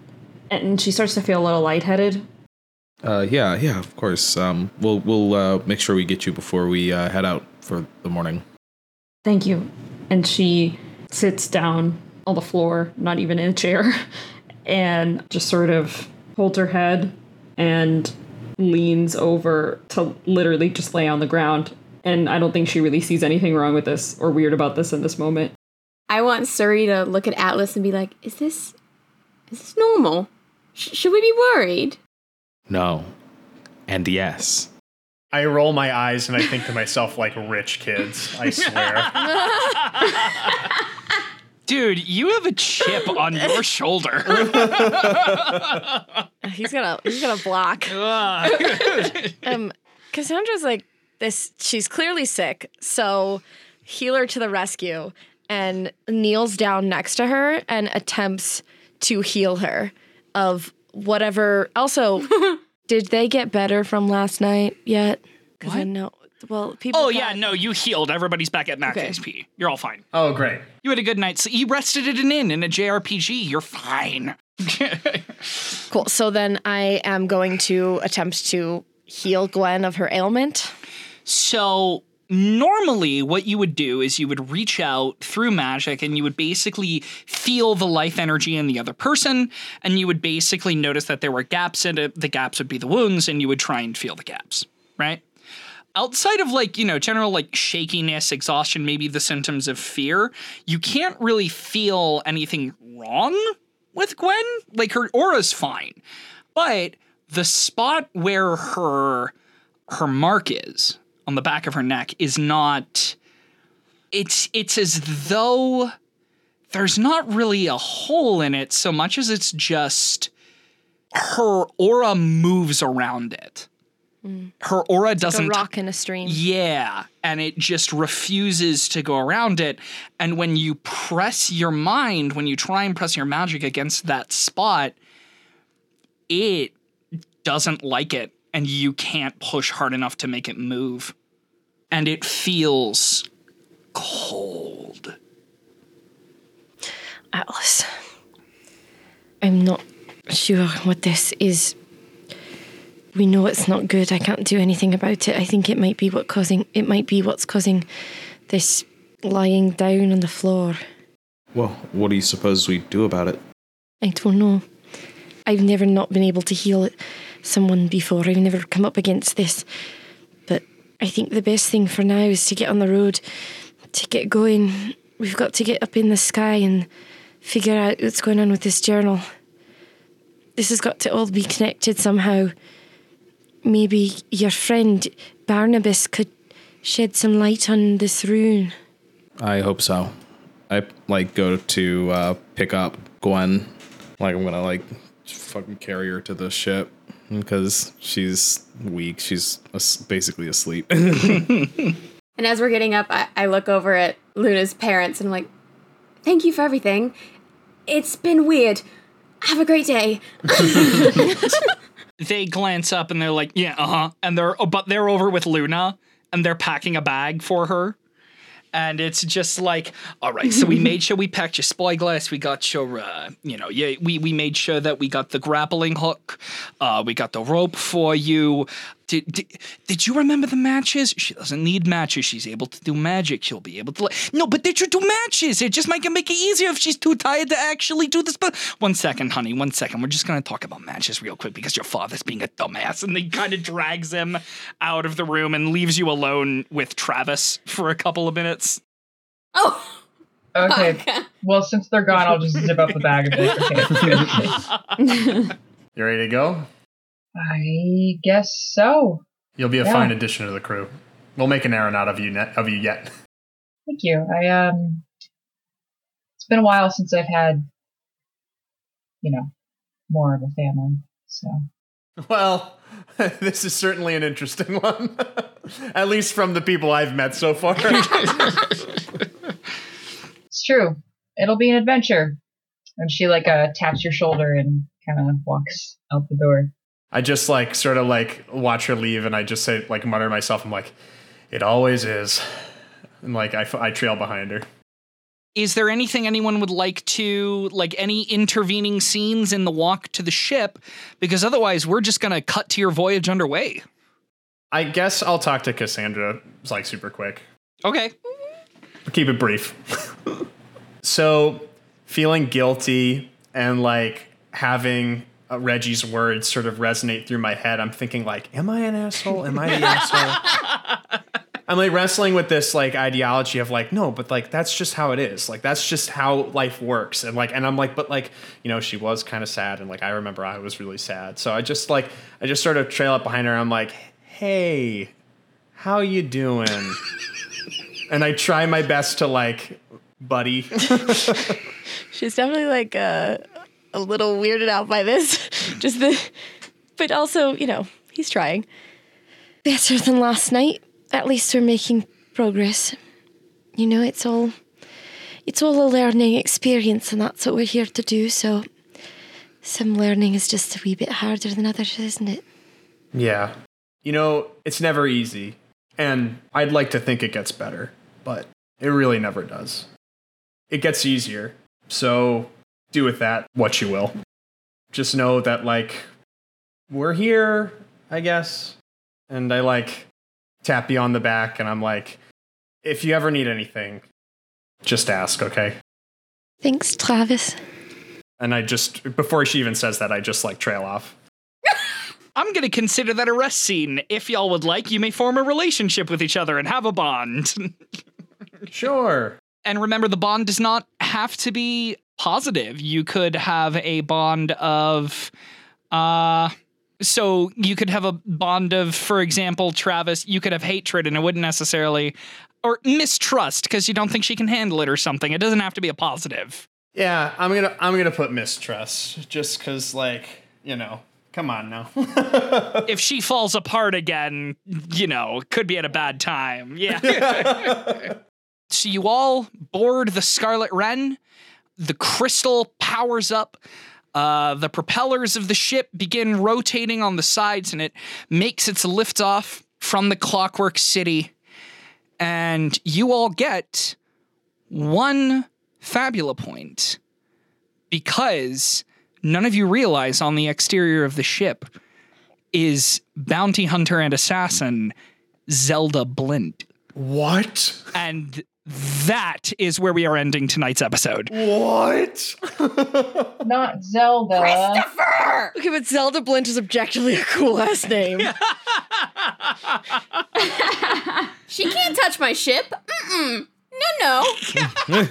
And she starts to feel a little lightheaded. Uh, yeah, yeah, of course. Um, we'll we'll uh, make sure we get you before we uh, head out for the morning. Thank you. And she sits down on the floor, not even in a chair, and just sort of holds her head and leans over to literally just lay on the ground. And I don't think she really sees anything wrong with this or weird about this in this moment. I want Suri to look at Atlas and be like, "Is this, is this normal? Sh- should we be worried?" No. And yes. I roll my eyes and I think to myself, like rich kids, I swear. Dude, you have a chip on your shoulder. He's gonna he's gonna block. um, Cassandra's like this. She's clearly sick, so healer to the rescue, and kneels down next to her and attempts to heal her of whatever. Also, did they get better from last night yet? Because I know. Well, people. oh yeah, no, you healed. Everybody's back at max Okay. HP. You're all fine. oh, great. You had a good night's. You rested at an inn in a JRPG. You're fine. Cool. So then I am going to attempt to heal Gwen of her ailment. So normally what you would do is you would reach out through magic and you would basically feel the life energy in the other person and you would basically notice that there were gaps in it uh, the gaps would be the wounds and you would try and feel the gaps right? Outside of like you know general like shakiness exhaustion maybe the symptoms of fear you can't really feel anything wrong with gwen. Like her aura's fine but the spot where her her mark is on the back of her neck is not it's it's as though there's not really a hole in it so much as it's just her aura moves around it mm. her aura A doesn't rock in a stream. yeah, and it just refuses to go around it. And when you press your mind, when you try and press your magic against that spot, it doesn't like it, and you can't push hard enough to make it move. And it feels cold. Atlas. I'm not sure what this is. We know it's not good. I can't do anything about it. I think it might be what causing it might be what's causing this lying down on the floor. Well, what do you suppose we do about it? I don't know. I've never not been able to heal someone before. I've never come up against this. I think the best thing for now is to get on the road, to get going. We've got to get up in the sky and figure out what's going on with this journal. This has got to all be connected somehow. Maybe your friend Barnabas could shed some light on this rune. I hope so. I like go to uh, pick up Gwen. Like I'm gonna like fucking carry her to the ship because she's weak. She's basically asleep. And as we're getting up, I, I look over at Luna's parents and I'm like, "Thank you for everything. It's been weird. Have a great day." They glance up and they're like, "Yeah, uh huh," and they're oh, but they're over with Luna and they're packing a bag for her. And it's just like, all right, so we made sure we packed your spyglass. We got your, uh, you know, yeah, we, we made sure that we got the grappling hook. Uh, we got the rope for you. Did, did, did you remember the matches? She doesn't need matches. She's able to do magic. She'll be able to. Like, no, but did you do matches. It just might make it easier if she's too tired to actually do this. But one second, honey, one second. We're just gonna talk about matches real quick because your father's being a dumbass, and he kind of drags him out of the room and leaves you alone with Travis for a couple of minutes. oh, Okay. okay. Well, since they're gone, I'll just zip up the bag a bit. Okay. You ready to go? I guess so. You'll be a Yeah. fine addition to the crew. We'll make an Aaron out of you net, of you yet. Thank you. I um, it's been a while since I've had, you know, more of a family. So Well, this is certainly an interesting one. At least from the people I've met so far. it's true. It'll be an adventure. And she like uh taps your shoulder and kind of walks out the door. I just like sort of like watch her leave and I just say like mutter to myself I'm like it always is. And like I, I trail behind her. Is there anything anyone would like to, like any intervening scenes in the walk to the ship? Because otherwise, we're just gonna cut to your voyage underway. I guess I'll talk to Cassandra It's like super quick. Okay. keep it brief. so, feeling guilty and like having uh, Reggie's words sort of resonate through my head, I'm thinking like, am I an asshole? Am I the asshole? I'm like wrestling with this like ideology of like, no, but like that's just how it is. Like that's just how life works. And like, and I'm like, but like, you know, she was kind of sad, and like I remember I was really sad. So I just like, I just sort of trail up behind her. I'm like, hey, how you doing? and I try my best to like, buddy. She's definitely like uh, a little weirded out by this. Just the, but also, you know, he's trying. Better than last night. At least we're making progress. You know, it's all, it's all a learning experience, and that's what we're here to do. So, some learning is just a wee bit harder than others, isn't it? Yeah. You know, it's never easy. And I'd like to think it gets better, but it really never does. It gets easier. So do with that what you will. Just know that, like, we're here, I guess. And I, like, tap you on the back and I'm like, if you ever need anything, just ask, okay? Thanks, Travis. And I just, before she even says that, I just, like, trail off. I'm going to consider that a rest scene. If y'all would like, you may form a relationship with each other and have a bond. Sure. and remember, the bond does not have to be positive. You could have a bond of, uh, so you could have a bond of, for example, Travis, you could have hatred and it wouldn't necessarily, or mistrust because you don't think she can handle it or something. It doesn't have to be a positive. Yeah, I'm gonna I'm gonna put mistrust just cause like, you know, come on now. If she falls apart again, you know, could be at a bad time. Yeah. so you all board the Scarlet Wren. The crystal powers up. Uh, the propellers of the ship begin rotating on the sides, and it makes its lift off from the Clockwork City. And you all get one fabula point because none of you realize on the exterior of the ship is bounty hunter and assassin Zelda Blint. what? And that is where we are ending tonight's episode. What? Not Zelda. Christopher! Okay, but Zelda Blint is objectively a cool ass name. She can't touch my ship. Mm-mm. No, no.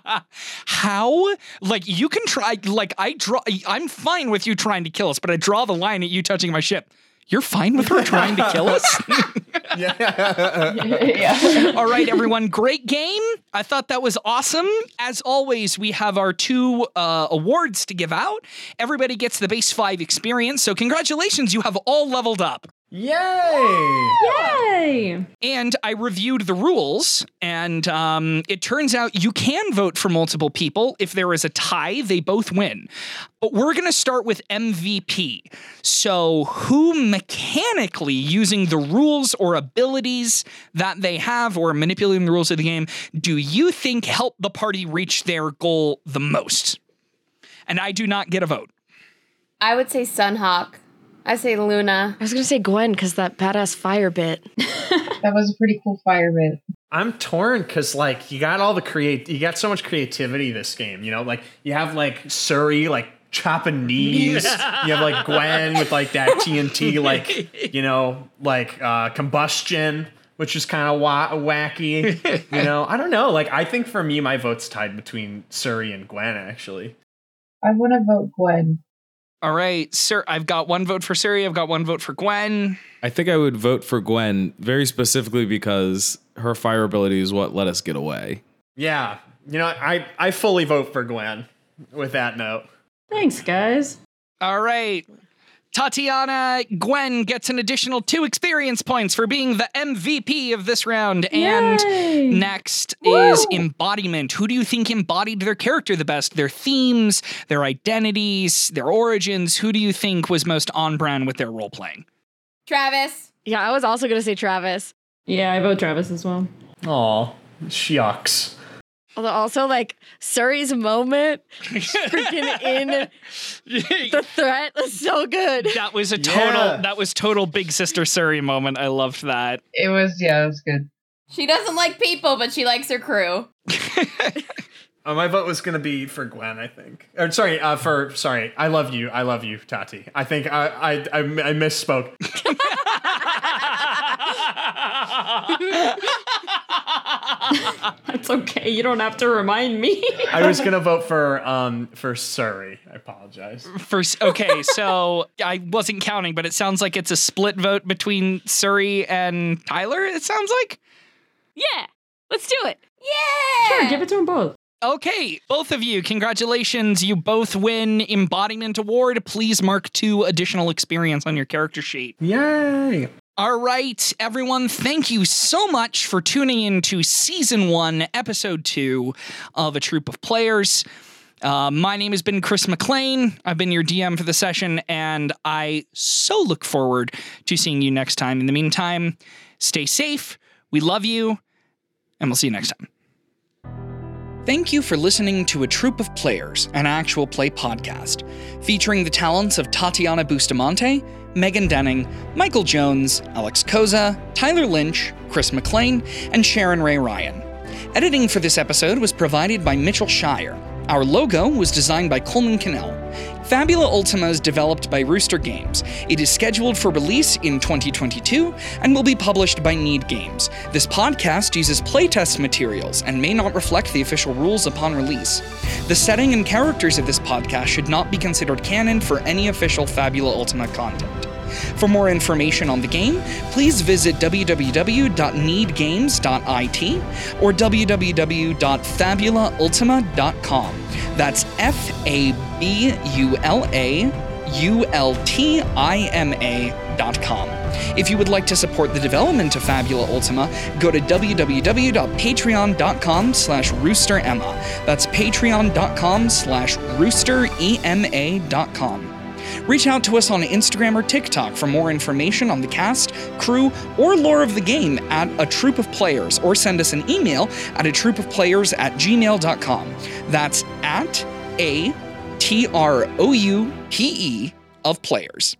How? Like you can try like I draw I'm fine with you trying to kill us, but I draw the line at you touching my ship. You're fine with her trying to kill us? yeah. yeah. All right, everyone. Great game. I thought that was awesome. As always, we have our two uh, awards to give out. Everybody gets the base five experience. So, congratulations, you have all leveled up. Yay! Yay! And I reviewed the rules, and um, it turns out you can vote for multiple people. If there is a tie, they both win. But we're going to start with MVP. So, who mechanically, using the rules or abilities that they have or manipulating the rules of the game, do you think help the party reach their goal the most? And I do not get a vote. I would say Sunhawk. I say Luna. I was gonna say Gwen because that badass fire bit. That was a pretty cool fire bit. I'm torn because like you got all the create, you got so much creativity this game. You know, like you have like Suri like chopping knees. you have like Gwen with like that TNT like you know like uh, combustion, which is kind of wa- wacky. You know, I don't know. Like I think for me, my vote's tied between Suri and Gwen. Actually, I want to vote Gwen. All right, sir. I've got one vote for Suri. I've got one vote for Gwen. I think I would vote for Gwen very specifically because her fire ability is what let us get away. yeah. You know, I I fully vote for Gwen. With that note. Thanks, guys. All right. Tatiana Gwen gets an additional two experience points for being the MVP of this round. And Yay! next is embodiment. Who do you think embodied their character the best? Their themes, their identities, their origins. Who do you think was most on brand with their role playing? Travis. Yeah, I was also gonna say Travis. Yeah, I vote Travis as well. Aw, shucks. Although also like Suri's moment, freaking in the threat was so good. That was a total Yeah. that was total big sister Suri moment. I loved that. It was, yeah, it was good. She doesn't like people, but she likes her crew. Uh, my vote was gonna be for Gwen, I think. Or sorry, uh, for sorry, I love you, I love you, Tati. I think I I, I, I misspoke. That's okay. You don't have to remind me. I was gonna vote for um for Suri. I apologize. First, okay, so I wasn't counting, but it sounds like it's a split vote between Suri and Tyler. It sounds like. Yeah, let's do it. Yeah! sure, give it to them both. Okay, both of you, congratulations. You both win Embodiment Award. Please mark two additional experience on your character sheet. Yay! All right, everyone, thank you so much for tuning in to season one, episode two of A Troupe of Players. Uh, my name has been Chris Maclean. I've been your DM for the session, and I so look forward to seeing you next time. In the meantime, stay safe. We love you, and we'll see you next time. Thank you for listening to A Troupe of Players, an actual play podcast, featuring the talents of Tatiana Bustamante, Megan Denning, Michael Jones, Alex Koza, Tyler Lynch, Chris Maclean, and Sharon Rae Ryan. Editing for this episode was provided by Mitchel Shire. Our logo was designed by Coleman Connell. Fabula Ultima is developed by Rooster Games. It is scheduled for release in 2022 and will be published by Need Games. This podcast uses playtest materials and may not reflect the official rules upon release. The setting and characters of this podcast should not be considered canon for any official Fabula Ultima content. For more information on the game, please visit www.needgames.it or www.fabulaultima.com. That's F A B U L A U L T I M A dot com. If you would like to support the development of Fabula Ultima, go to www.patreon.com slash roosterema. That's patreon.com slash roosterema.com. Reach out to us on Instagram or TikTok for more information on the cast, crew, or lore of the game at a troupe of players, or send us an email at a troupe of players at gmail.com. That's at a T R O U P E of players.